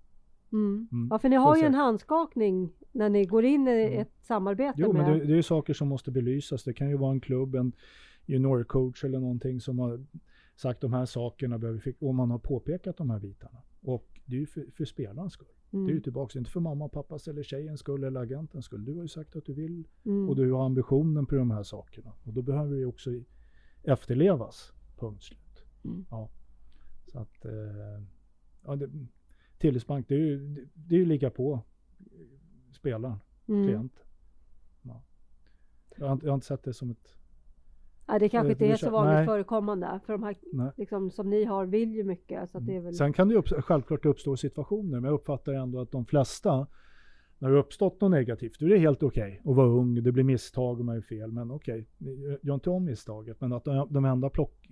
Mm. Mm. Ja, för ni har ju en handskakning när ni går in i Mm. ett samarbete Jo, med... men det, det är ju saker som måste belysas. Det kan ju vara en klubb, en juniorcoach eller någonting som har sagt de här sakerna behöver och man har påpekat de här bitarna. Och det är ju för, för spelarens skull. Det är ju mm. tillbaka, inte för mamma, och pappas eller tjejens skull eller agentens skull. Du har ju sagt att du vill Mm. och du har ambitionen på de här sakerna. Och då behöver det också efterlevas. Punkt slut. Mm. Ja. Så att, eh, ja, det, Tillitsbank, det är ju, det, det är ju på spelaren, Mm. klient. Ja. Jag, har jag har inte sett det som ett, Nej, det kanske Eh, inte är så vanligt nej. förekommande. För de här liksom, som ni har vill ju mycket. Så det är väl... Sen kan det upp, självklart uppstå situationer, men jag uppfattar ändå att de flesta, när det har uppstått något negativt, då är det helt okej att vara ung, det blir misstag och man är fel, men okej, gör inte om misstaget. Men att de, de enda plock,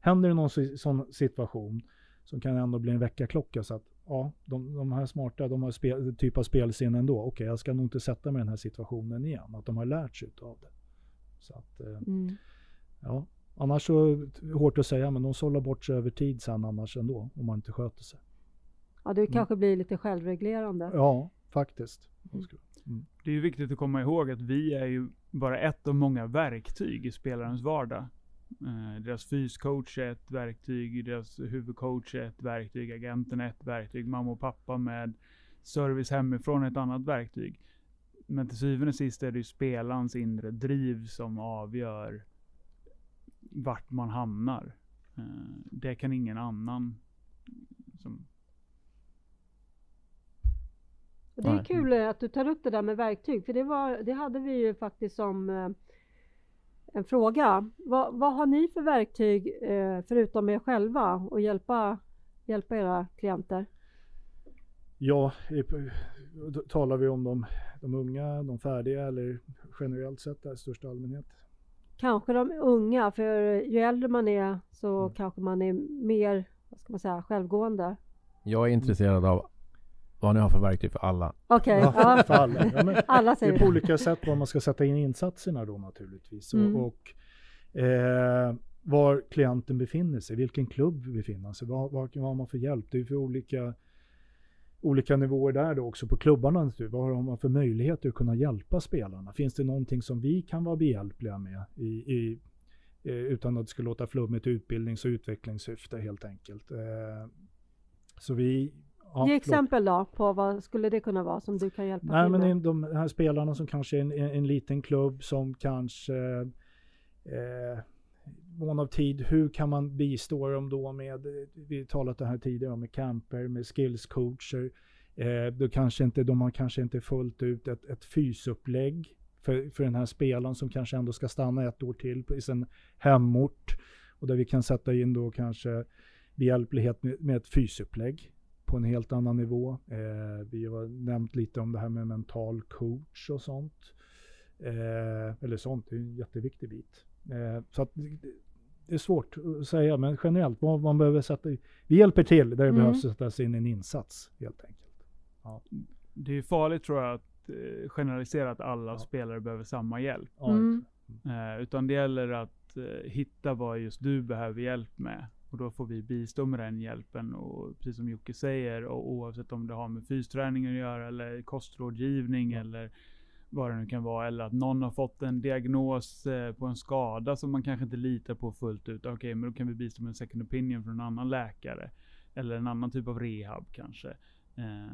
händer det någon sån situation som kan ändå bli en väckarklocka så att ja, de, de här smarta, de har spel, typ av spelsinne ändå. Okej, jag ska nog inte sätta mig i den här situationen igen. Att de har lärt sig av det. Så att, eh, Mm. Ja. Annars så, hårt att säga, men de sållar bort sig över tid sen annars ändå, om man inte sköter sig. Ja, det kanske blir lite självreglerande. Ja, faktiskt. Det är ju viktigt att komma ihåg att vi är ju bara ett av många verktyg i spelarens vardag. Eh, deras fyscoach är ett verktyg, deras huvudcoach är ett verktyg, agenten är ett verktyg, mamma och pappa med service hemifrån är ett annat verktyg. Men till syvende och sist är det ju spelarens inre driv som avgör vart man hamnar. Eh, det kan ingen annan som det är kul att du tar upp det där med verktyg. För det, var, det hade vi ju faktiskt som eh, en fråga. Vad, vad har ni för verktyg eh, förutom er själva och hjälpa, hjälpa era klienter? Ja, i- då talar vi om de, de unga, de färdiga eller generellt sett i största allmänhet? Kanske de unga, för ju äldre man är så Mm. kanske man är mer, vad ska man säga, självgående. Jag är intresserad av vad ni har för verktyg för alla. Okej, Ja, ja, för alla. Ja, men alla det säger är på det. olika sätt var man ska sätta in insatserna då naturligtvis. Mm. Och, och eh, var klienten befinner sig, vilken klubb befinner sig, vad, vad, vad har man för hjälp? Det är för olika, olika nivåer där då också på klubbarna. Vad har man för möjligheter att kunna hjälpa spelarna? Finns det någonting som vi kan vara behjälpliga med i, i, eh, utan att det ska låta flummigt utbildnings och utvecklingssyfte helt enkelt. Eh, så vi... ja, Ge exempel då på vad skulle det kunna vara som du kan hjälpa Nej, till men med? de här spelarna som kanske är en, en, en liten klubb som kanske eh, mån av tid, hur kan man bistå dem då med, eh, vi har talat det här tidigare om med camper, med skillscoacher. Eh, då kanske inte, de har kanske inte fullt ut ett, ett fysupplägg för, för den här spelaren som kanske ändå ska stanna ett år till på sin hemort. Och där vi kan sätta in då kanske behjälplighet med, med ett fysupplägg på en helt annan nivå. Eh, vi har nämnt lite om det här med mental coach och sånt. Eh, eller sånt, det är en jätteviktig bit. Eh, så att det, är svårt att säga, men generellt vad man behöver sätta. Vi hjälper till där det Mm. behövs sättas in en insats helt enkelt. Det är farligt tror jag att eh, generalisera att alla Ja. spelare behöver samma hjälp. Ja, Mm. Eh, utan det gäller att eh, hitta vad just du behöver hjälp med. Och då får vi bistå med den hjälpen och precis som Jocke säger, och oavsett om det har med fysträning att göra eller kostrådgivning eller vad det nu kan vara. Eller att någon har fått en diagnos eh, på en skada som man kanske inte litar på fullt ut. Okej, okay, men då kan vi bistå med en second opinion från en annan läkare. Eller en annan typ av rehab kanske. Eh,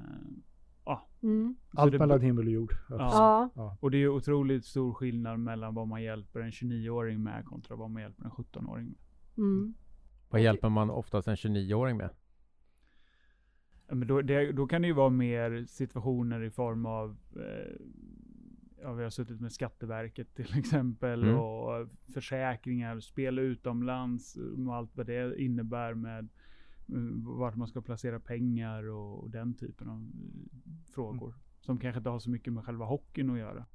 ah. Mm. Allt mellan himmel och jord. Ja. ja. Och det är otroligt stor skillnad mellan vad man hjälper en 29-åring med kontra vad man hjälper en 17-åring med. Mm. Vad hjälper man oftast en 29-åring med? Men då, det, då kan det ju vara mer situationer i form av eh, ja, vi har suttit med Skatteverket till exempel mm. och försäkringar, spel utomlands och allt vad det innebär med mm, vart man ska placera pengar och, och den typen av frågor. Mm. Som kanske inte har så mycket med själva hockeyn att göra.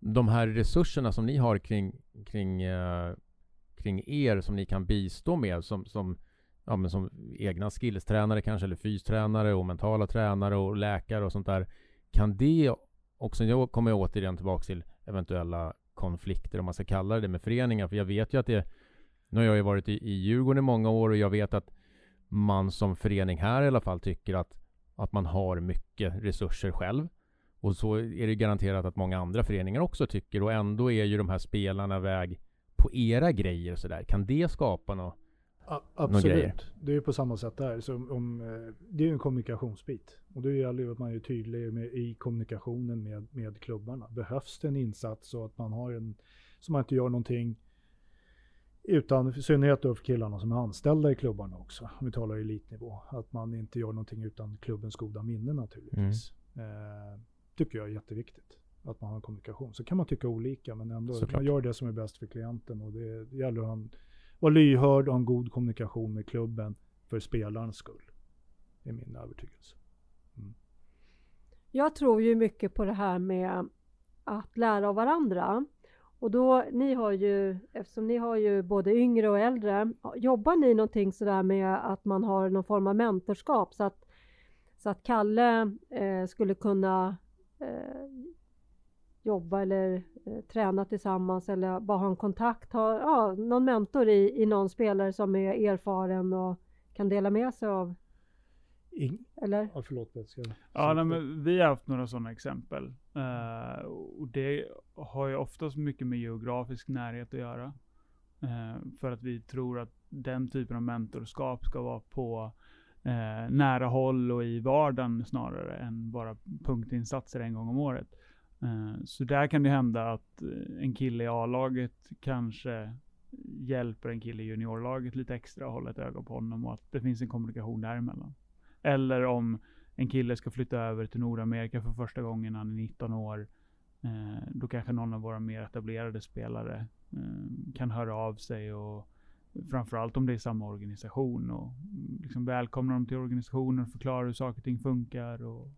De här resurserna som ni har kring, kring, uh, kring er som ni kan bistå med som, som, ja, men som egna skillstränare kanske eller fystränare och mentala tränare och läkare och sånt där. Kan det och sen kommer jag återigen tillbaka till eventuella konflikter, om man ska kalla det, med föreningar. För jag vet ju att det... Nu har jag ju varit i, i Djurgården i många år och jag vet att man som förening här i alla fall tycker att, att man har mycket resurser själv. Och så är det garanterat att många andra föreningar också tycker och ändå är ju de här spelarna väg på era grejer och sådär. Kan det skapa något? Absolut. Det är ju på samma sätt där. Så om, eh, det är ju en kommunikationsbit. Och då gäller det att man är tydlig med, i kommunikationen med, med klubbarna. Behövs det en insats så att man har en, så man inte gör någonting utan, i synnerhet då för killarna som är anställda i klubbarna också, om vi talar elitnivå. Att man inte gör någonting utan klubbens goda minne naturligtvis. Mm. Eh, tycker jag är jätteviktigt. Att man har en kommunikation. Så kan man tycka olika, men ändå, Såklart. man gör det som är bäst för klienten. Och det, det gäller att var lyhörd och ha en god kommunikation med klubben för spelarens skull. Det är min övertygelse. Mm. Jag tror ju mycket på det här med att lära av varandra. Och då, ni har ju, eftersom ni har ju både yngre och äldre, jobbar ni någonting sådär med att man har någon form av mentorskap så att, så att Kalle eh, skulle kunna eh, jobba eller eh, träna tillsammans eller bara ha en kontakt, ha ja, någon mentor i, i någon spelare som är erfaren och kan dela med sig av In eller? Ja, förlåt. Jag ska ja, nej, men vi har haft några sådana exempel. Uh, och det har ju oftast mycket med geografisk närhet att göra. Uh, för att vi tror att den typen av mentorskap ska vara på uh, nära håll och i vardagen snarare än bara punktinsatser en gång om året. Eh, så där kan det hända att eh, en kille i A-laget kanske hjälper en kille i juniorlaget lite extra och håller ett öga på honom och att det finns en kommunikation däremellan. Eller om en kille ska flytta över till Nordamerika för första gången när han är 19 år. Eh, då kanske någon av våra mer etablerade spelare kan höra av sig och framförallt om det är samma organisation och mm, liksom välkomna dem till organisationen och förklara hur saker och ting funkar och,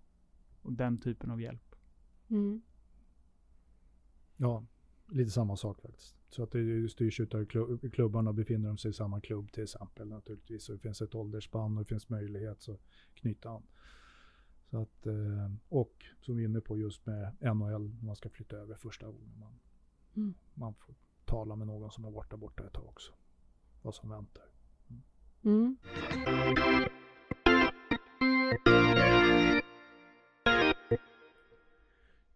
och den typen av hjälp. Mm. Ja, lite samma sak faktiskt. Så att det styrs av klubbarna, befinner de sig i samma klubb till exempel naturligtvis. Och det finns ett åldersspann och det finns möjlighet att knyta an. Så att, eh, och som vi är inne på just med NHL, när man ska flytta över första gången. Man, mm. man får tala med någon som har varit där borta ett tag också. Vad som väntar. Mm.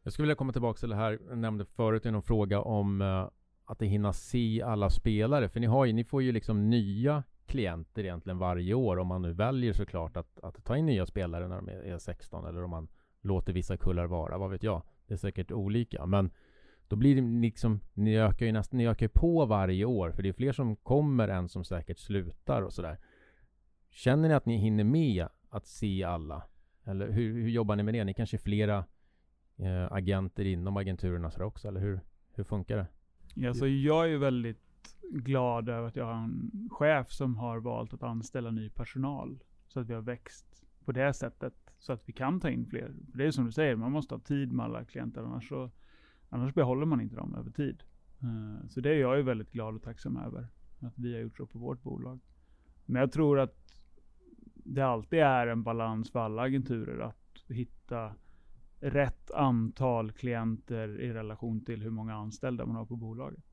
Jag skulle vilja komma tillbaka till det här jag nämnde förut i någon fråga om uh, att det hinna se alla spelare. För ni, har ju, ni får ju liksom nya klienter egentligen varje år om man nu väljer såklart att, att ta in nya spelare när de är 16 eller om man låter vissa kullar vara, vad vet jag. Det är säkert olika. Men då blir det liksom, ni ökar ju nästan, ni ökar på varje år för det är fler som kommer än som säkert slutar och sådär. Känner ni att ni hinner med att se alla? Eller hur, hur jobbar ni med det? Ni kanske är flera eh, agenter inom agenturerna så också, eller hur, hur funkar det? Ja, så jag är väldigt glad över att jag har en chef som har valt att anställa ny personal. Så att vi har växt på det sättet. Så att vi kan ta in fler. För det är som du säger, man måste ha tid med alla klienter. Annars, så, annars behåller man inte dem över tid. Uh, så det är jag ju väldigt glad och tacksam över. Att vi har gjort så på vårt bolag. Men jag tror att det alltid är en balans för alla agenturer att hitta rätt antal klienter i relation till hur många anställda man har på bolaget.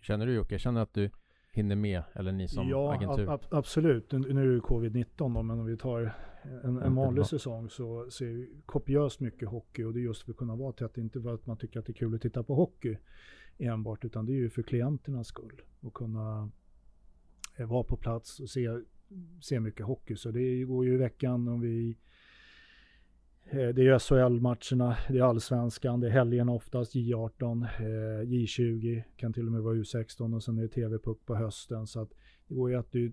Känner du Jocke, jag känner att du hinner med, eller ni som ja, agentur? ab- absolut. Nu är det ju covid-19 då, men om vi tar en, en Mm, vanlig bra. säsong så ser vi kopiöst mycket hockey och det är just för att kunna vara tätt. Inte för att man tycker att det är kul att titta på hockey enbart, utan det är ju för klienternas skull. Och kunna eh, vara på plats och se, se mycket hockey. Så det går ju i veckan om vi Eh, det är SHL-matcherna, det är allsvenskan, det är helgerna oftast, J18, eh, J20, kan till och med vara U16 och sen är det TV-puck på hösten. Så att det går ju att du,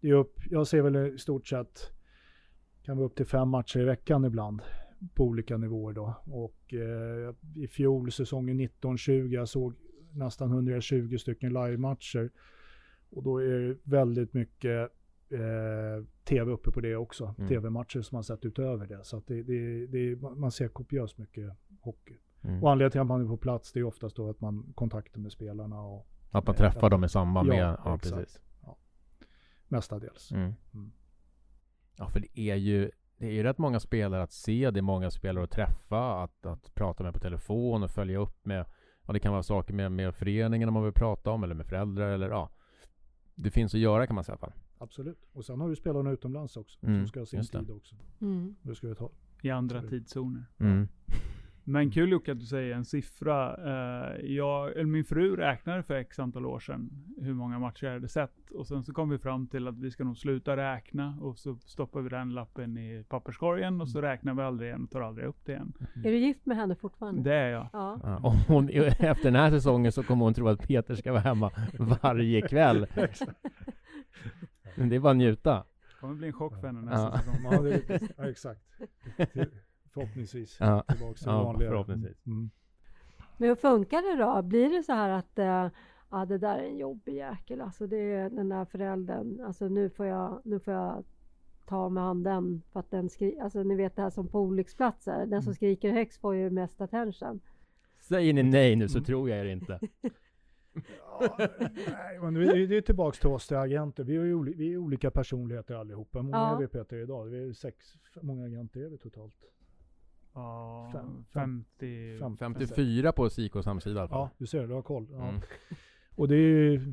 det är upp, jag ser väl i stort sett, kan vara upp till fem matcher i veckan ibland på olika nivåer då. Och eh, i fjol, säsongen 19-20, jag såg nästan 120 stycken live-matcher. Och då är det väldigt mycket eh, tv uppe på det också. Mm. Tv-matcher som man sett utöver det. Så det, det, det, man ser kopiöst mycket hockey. Mm. Och anledningen till att man är på plats det är oftast då att man kontaktar med spelarna och Att man eh, träffar dem i samband Ja, med, ja exakt. precis. mestadels. Mm. Mm. Ja, för det är ju det är ju rätt många spelare att se, det är många spelare att träffa, att, att prata med på telefon och följa upp med, ja det kan vara saker med, med föreningen om man vill prata om, eller med föräldrar eller ja. Det finns att göra kan man säga i alla fall. Absolut. Och sen har du spelarna utomlands också Mm, som ska ha sin just det. tid också. Mm. Det ska vi ta. I andra Absolut. tidszoner. Mm. Men kul Jocke att du säger en siffra. Eh, jag, eller min fru räknade för x antal år sedan hur många matcher jag hade sett. Och sen så kom vi fram till att vi ska nog sluta räkna. Och så stoppar vi den lappen i papperskorgen och så räknar vi aldrig igen och tar aldrig upp det igen. Är du gift med henne fortfarande? Det är jag. Ja. Ja, hon, efter den här säsongen så kommer hon tro att Peter ska vara hemma varje kväll. Men det är bara att njuta. Det kommer bli en chock för henne nästa Ja. säsong. Ja, det, ja exakt. Till, förhoppningsvis Ja. tillbaka till Ja, vanliga. förhoppningsvis. Mm. Men hur funkar det då? Blir det så här att eh, ja, det där är en jobbig jäkel, alltså det är den där föräldern, alltså nu får jag, nu får jag ta med han den för att den skriker, alltså ni vet det här som på olycksplatser, den som skriker högst får ju mest attention. Säger ni nej nu Mm. så tror jag er inte. Ja, nej, men det är, det är tillbaka till oss till agenter. Vi är, ju oli, vi är olika personligheter allihopa. Många Ja. är vi Peter idag? Vi är sex, många agenter är vi totalt? Ja, Fem- 50... fem- 54 på Sikos hemsida i alla fall. Ja, du ser, du har koll. Ja. Mm. Och det är ju,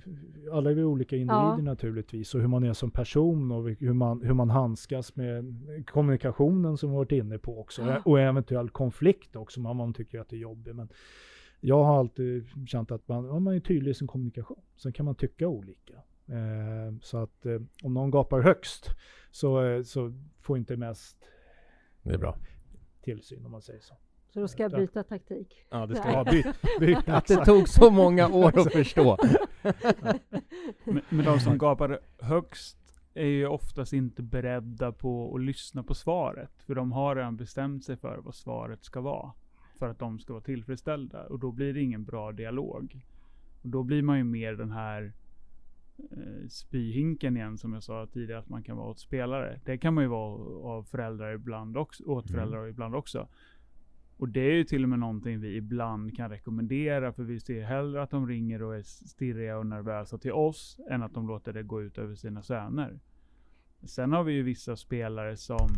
alla är vi olika individer Ja. naturligtvis och hur man är som person och hur man, hur man handskas med kommunikationen som vi varit inne på också. Ja. Och eventuell konflikt också om man tycker att det är jobbigt. Men jag har alltid känt att man, ja, man är tydlig i sin kommunikation. Sen kan man tycka olika. Eh, så att eh, om någon gapar högst så, eh, så får inte mest Det är bra. tillsyn om man säger så. Så då ska jag byta taktik. Ja, det ska Ja, byt, byt, Att det tog så många år att förstå. Men, men de som gapar högst är ju oftast inte beredda på att lyssna på svaret. För de har redan bestämt sig för vad svaret ska vara. För att de ska vara tillfredsställda. Och då blir det ingen bra dialog. Och då blir man ju mer den här eh, spyhinken igen som jag sa tidigare att man kan vara åt spelare. Det kan man ju vara av föräldrar ibland också, åt Mm. föräldrar ibland också. Och det är ju till och med någonting vi ibland kan rekommendera för vi ser hellre att de ringer och är stirriga och nervösa till oss än att de låter det gå ut över sina söner. Sen har vi ju vissa spelare som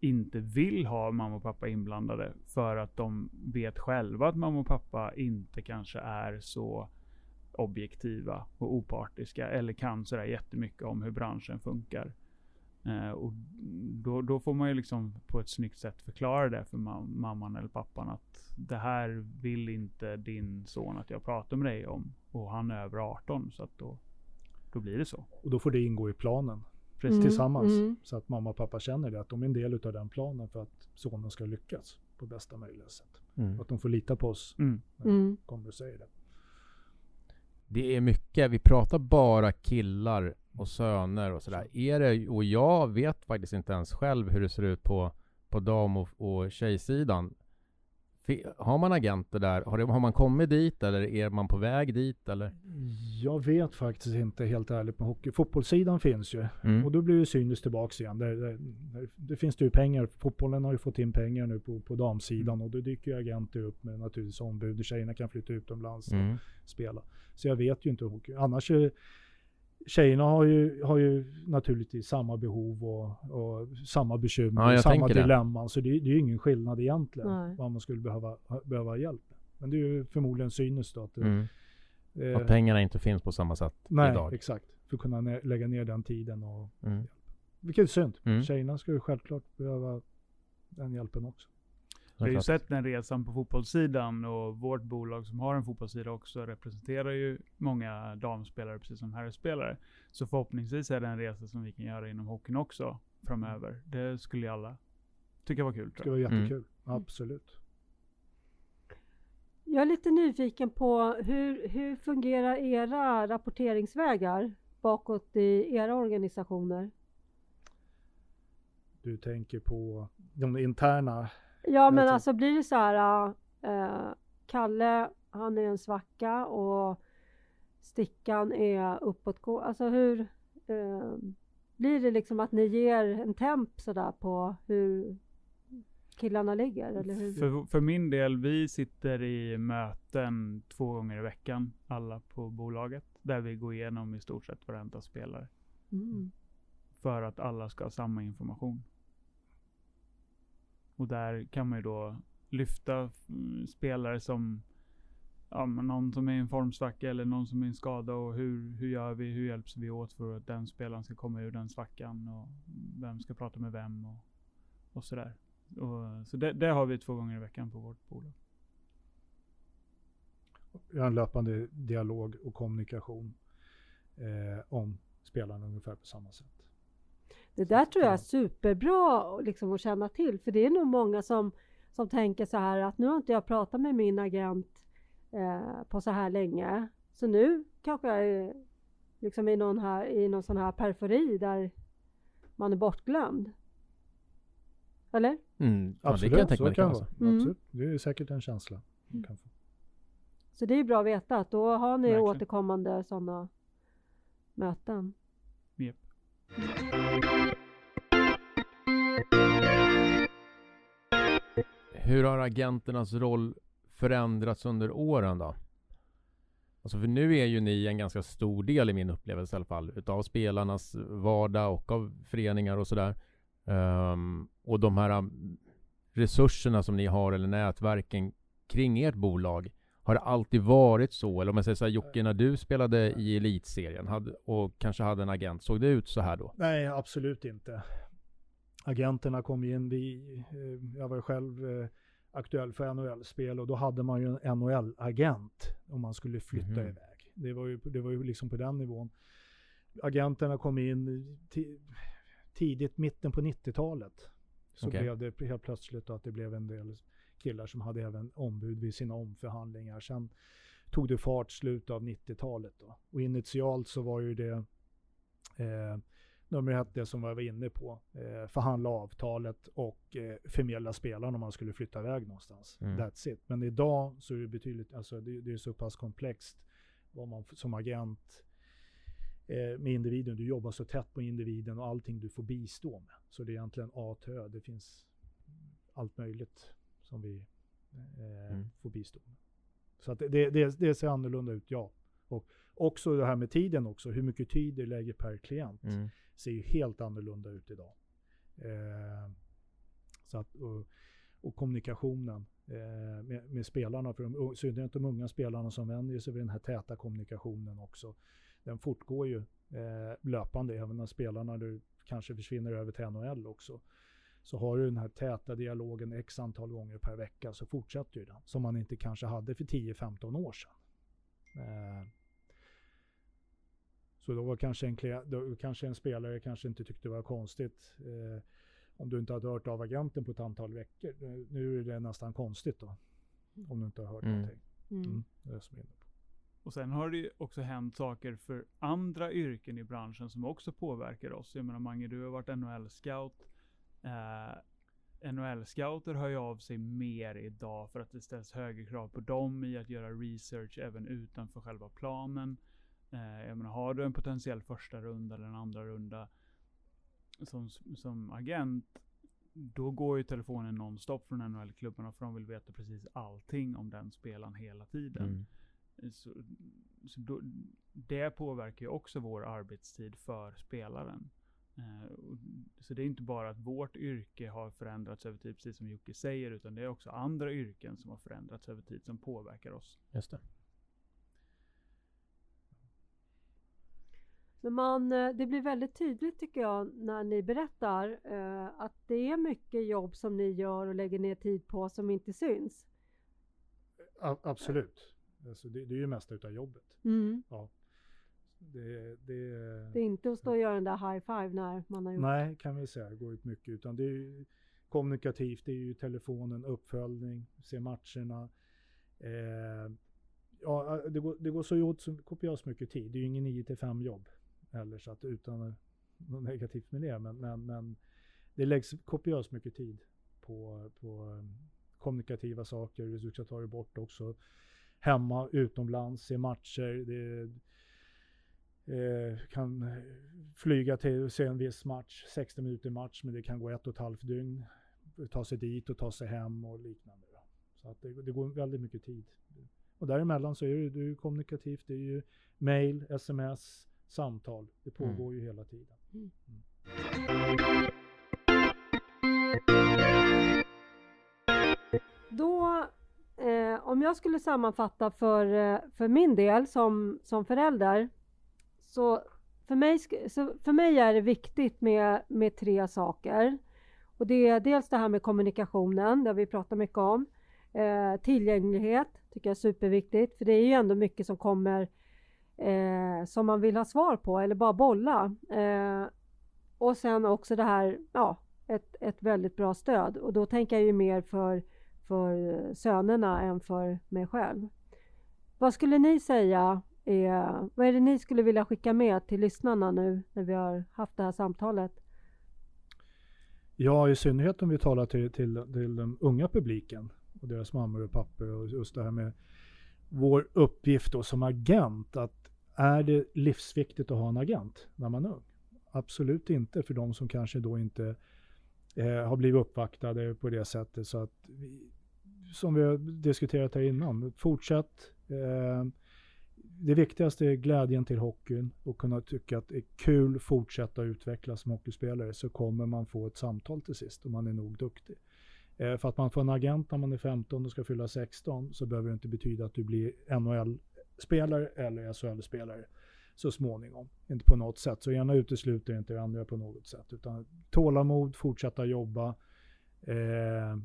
inte vill ha mamma och pappa inblandade för att de vet själva att mamma och pappa inte kanske är så objektiva och opartiska eller kan sådär jättemycket om hur branschen funkar. Eh, och då, då får man ju liksom på ett snyggt sätt förklara det för mam- mamman eller pappan att det här vill inte din son att jag pratar med dig om. Och han är över 18 så att då, då blir det så. och då får det ingå i planen. Precis. tillsammans. mm. Så att mamma och pappa känner det, att de är en del av den planen för att sonen ska lyckas på bästa möjliga sätt. Mm. Att de får lita på oss Mm. Mm. kommer och säger det. Det är mycket, vi pratar bara killar och söner och sådär. Är det, och jag vet faktiskt inte ens själv hur det ser ut på, på dam och, och tjejsidan. Har man agenter där? Har, det, har man kommit dit eller är man på väg dit eller? Jag vet faktiskt inte helt ärligt med hockey. Fotbollssidan finns ju. Mm. Och då blir ju Synnes tillbaks igen. Där, där, där, det finns det ju pengar. Fotbollen har ju fått in pengar nu på, på damsidan och då dyker ju agenter upp med naturligtvis ombud. Tjejerna kan flytta utomlands och Mm. spela. Så jag vet ju inte hockey. Annars är, Tjejerna har ju, har ju naturligtvis samma behov och, och samma bekymmer, Ja, samma tänker det. dilemman. Så det, det är ju ingen skillnad egentligen Nej. vad man skulle behöva, behöva hjälp med. Men det är ju förmodligen synes då att det, Mm. Eh, Att pengarna inte finns på samma sätt nej, idag. exakt. För att kunna ne- lägga ner den tiden. Och, Mm. vilket är synd. Mm. Tjejerna ska ju självklart behöva den hjälpen också. Vi har ju sett den resan på fotbollssidan och vårt bolag som har en fotbollssida också representerar ju många damspelare precis som herrspelare. Så förhoppningsvis är det en resa som vi kan göra inom hockeyn också framöver. Det skulle ju alla tycka var kul. Det jag. vara Mm. jättekul. Absolut. Jag är lite nyfiken på hur, hur fungerar era rapporteringsvägar bakåt i era organisationer? Du tänker på de interna. Ja men alltså blir det så här, äh, Kalle han är en svacka och Stickan är uppåtgå. Alltså hur äh, blir det liksom att ni ger en temp sådär på hur killarna ligger? Eller hur? För, för min del, vi sitter i möten två gånger i veckan, alla på bolaget, där vi går igenom i stort sett varenda spelare. Mm. För att alla ska ha samma information. Och där kan man ju då lyfta mm, spelare som ja, men någon som är i en formsvacka eller någon som är i en skada och hur, hur gör vi, hur hjälps vi åt för att den spelaren ska komma ur den svackan och vem ska prata med vem och, och sådär. Och, så det, det har vi två gånger i veckan på vårt bolag. Vi har en löpande dialog och kommunikation eh, om spelarna ungefär på samma sätt. Det där tror jag är superbra liksom, att känna till för det är nog många som, som tänker så här att nu har inte jag pratat med min agent eh, på så här länge så nu kanske jag är liksom i någon, här, i någon sån här periferi där man är bortglömd. Eller? Mm. Ja, det Absolut, kan jag tänka så mig. kan alltså. vara. Mm. Absolut. Det är säkert en känsla. man kan få. Så det är ju bra att veta att då har ni Verkligen. återkommande sådana möten. Japp. Hur har agenternas roll förändrats under åren då? Alltså för nu är ju ni en ganska stor del i min upplevelse i alla fall utav spelarnas vardag och av föreningar och sådär. Um, och de här resurserna som ni har eller nätverken kring ert bolag. Har det alltid varit så? Eller om jag säger så här, Jocke, när du spelade i elitserien hade, och kanske hade en agent, såg det ut så här då? Nej, absolut inte. Agenterna kom in, vi, eh, jag var själv eh, aktuell för NHL-spel och då hade man ju en NHL-agent om man skulle flytta Mhm. iväg. Det var, ju, det var ju liksom på den nivån. Agenterna kom in ti- tidigt, mitten på 90-talet. Så Okej. blev det helt plötsligt att det blev en del killar som hade även ombud vid sina omförhandlingar. Sen tog det fart slutet av 90-talet då. Och initialt så var ju det eh, nummer ett, det som jag var inne på. Eh, förhandla avtalet och eh, förmedla spelarna om man skulle flytta iväg någonstans. Mm. That's it. Men idag så är det betydligt, alltså det, det är så pass komplext vad man som agent eh, med individen. Du jobbar så tätt på individen och allting du får bistå med. Så det är egentligen A till Ö. Det finns allt möjligt som vi eh, Mm. får bistå med. Så att det, det, det, ser annorlunda ut, ja. Och också det här med tiden också. Hur mycket tid du lägger per klient Mm. ser ju helt annorlunda ut idag. Eh, så att, och, och kommunikationen eh, med, med spelarna, för de, i synnerhet de unga spelarna som vänjer sig vid den här täta kommunikationen också. Den fortgår ju eh, löpande, även när spelarna nu kanske försvinner över till NHL också. Så har du den här täta dialogen x antal gånger per vecka så fortsätter ju den. Som man inte kanske hade för 10-15 år sedan. Eh, så då var kanske en, då kanske en spelare kanske inte tyckte det var konstigt eh, om du inte hade hört av agenten på ett antal veckor. Nu- Nu är det nästan konstigt då. Om du inte har hört Mm. någonting. Mm. Mm. Det är som är inne på. Och sen har det ju också hänt saker för andra yrken i branschen som också påverkar oss. Jag menar Mange, du har varit NHL-scout. Eh, NHL-scouter hör ju av sig mer idag för att det ställs högre krav på dem i att göra research även utanför själva planen. Eh, jag menar, har du en potentiell första runda eller en andra runda som, som agent, då går ju telefonen nonstop från NHL-klubbarna för de vill veta precis allting om den spelaren hela tiden. Mm. Så, så då, det påverkar ju också vår arbetstid för spelaren. Eh, så det är inte bara att vårt yrke har förändrats över tid, precis som Jocke säger, utan det är också andra yrken som har förändrats över tid som påverkar oss. Just det. Men man, eh, det blir väldigt tydligt tycker jag när ni berättar eh, att det är mycket jobb som ni gör och lägger ner tid på som inte syns. A absolut. Alltså det, det, är ju mesta utav jobbet. Mm. Ja. Det, det, det, är inte att stå och göra den där high five när man har gjort Nej, kan vi säga. går ut mycket. Utan det är ju kommunikativt. Det är ju telefonen, uppföljning, se matcherna. Eh, ja, det går, det går så åt så kopiöst mycket tid. Det är ju ingen 9 till 5 jobb heller, så att utan något negativt med det. Men, men, men det läggs kopiöst mycket tid på, på um, kommunikativa saker. Du ska ta det bort också. Hemma, utomlands, se matcher. Det, eh, kan flyga till och se en viss match, 60 minuter match, men det kan gå ett och ett halvt dygn. Ta sig dit och ta sig hem och liknande. Så att det, det går väldigt mycket tid. Och däremellan så är det, det är kommunikativt. Det är ju mail, sms, samtal. Det mm. pågår mm. ju hela tiden. Mm. Då, eh, om jag skulle sammanfatta för, eh, för min del som, som förälder, så för mig, så för mig är det viktigt med, med tre saker. Och det är dels det här med kommunikationen, det har vi pratat mycket om. Eh, tillgänglighet tycker jag är superviktigt, för det är ju ändå mycket som kommer eh, som man vill ha svar på eller bara bolla. Eh, och sen också det här, ja, ett, ett väldigt bra stöd och då tänker jag ju mer för, för sönerna än för mig själv. Vad skulle ni säga är, vad är det ni skulle vilja skicka med till lyssnarna nu när vi har haft det här samtalet? Ja, i synnerhet om vi talar till, till, till den unga publiken och deras mammor och pappor och just det här med vår uppgift då som agent. Att är det livsviktigt att ha en agent när man är ung? Absolut inte för de som kanske då inte eh, har blivit uppvaktade på det sättet. Så att vi, som vi har diskuterat här innan, fortsätt. Eh, det viktigaste är glädjen till hockeyn och kunna tycka att det är kul att fortsätta utvecklas som hockeyspelare så kommer man få ett samtal till sist om man är nog duktig. Eh, för att man får en agent när man är 15 och ska fylla 16 så behöver det inte betyda att du blir NHL-spelare eller SHL-spelare så småningom. Inte på något sätt. Så ena utesluter inte det andra på något sätt. Utan tålamod, fortsätta jobba. Eh,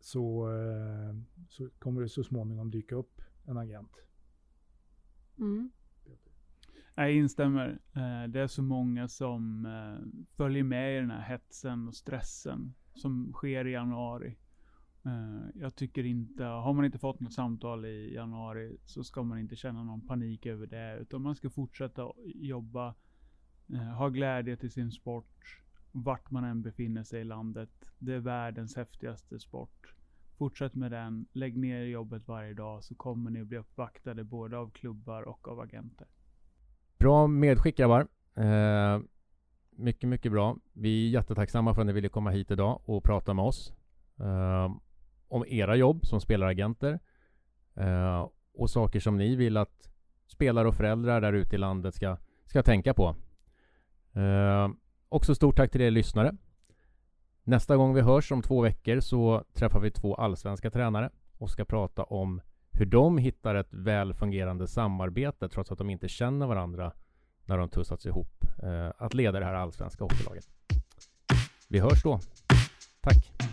så, eh, så kommer det så småningom dyka upp en agent. Mm. Jag instämmer. Eh, det är så många som eh, följer med i den här hetsen och stressen som sker i januari. Eh, jag tycker inte, har man inte fått något samtal i januari så ska man inte känna någon panik över det. Utan man ska fortsätta jobba, ha glädje till sin sport. Vart man än befinner sig i landet. Det är världens häftigaste sport. Fortsätt med den, lägg ner jobbet varje dag så kommer ni att bli uppvaktade både av klubbar och av agenter. Bra medskick grabbar. Eh, mycket, mycket bra. Vi är jättetacksamma för att ni ville komma hit idag och prata med oss eh, om era jobb som spelaragenter eh, och saker som ni vill att spelare och föräldrar där ute i landet ska, ska tänka på. Eh, också stort tack till er lyssnare. Nästa gång vi hörs om två veckor så träffar vi två allsvenska tränare och ska prata om hur de hittar ett väl fungerande samarbete trots att de inte känner varandra när de tussats ihop eh, att leda det här allsvenska hockeylaget. Vi hörs då. Tack!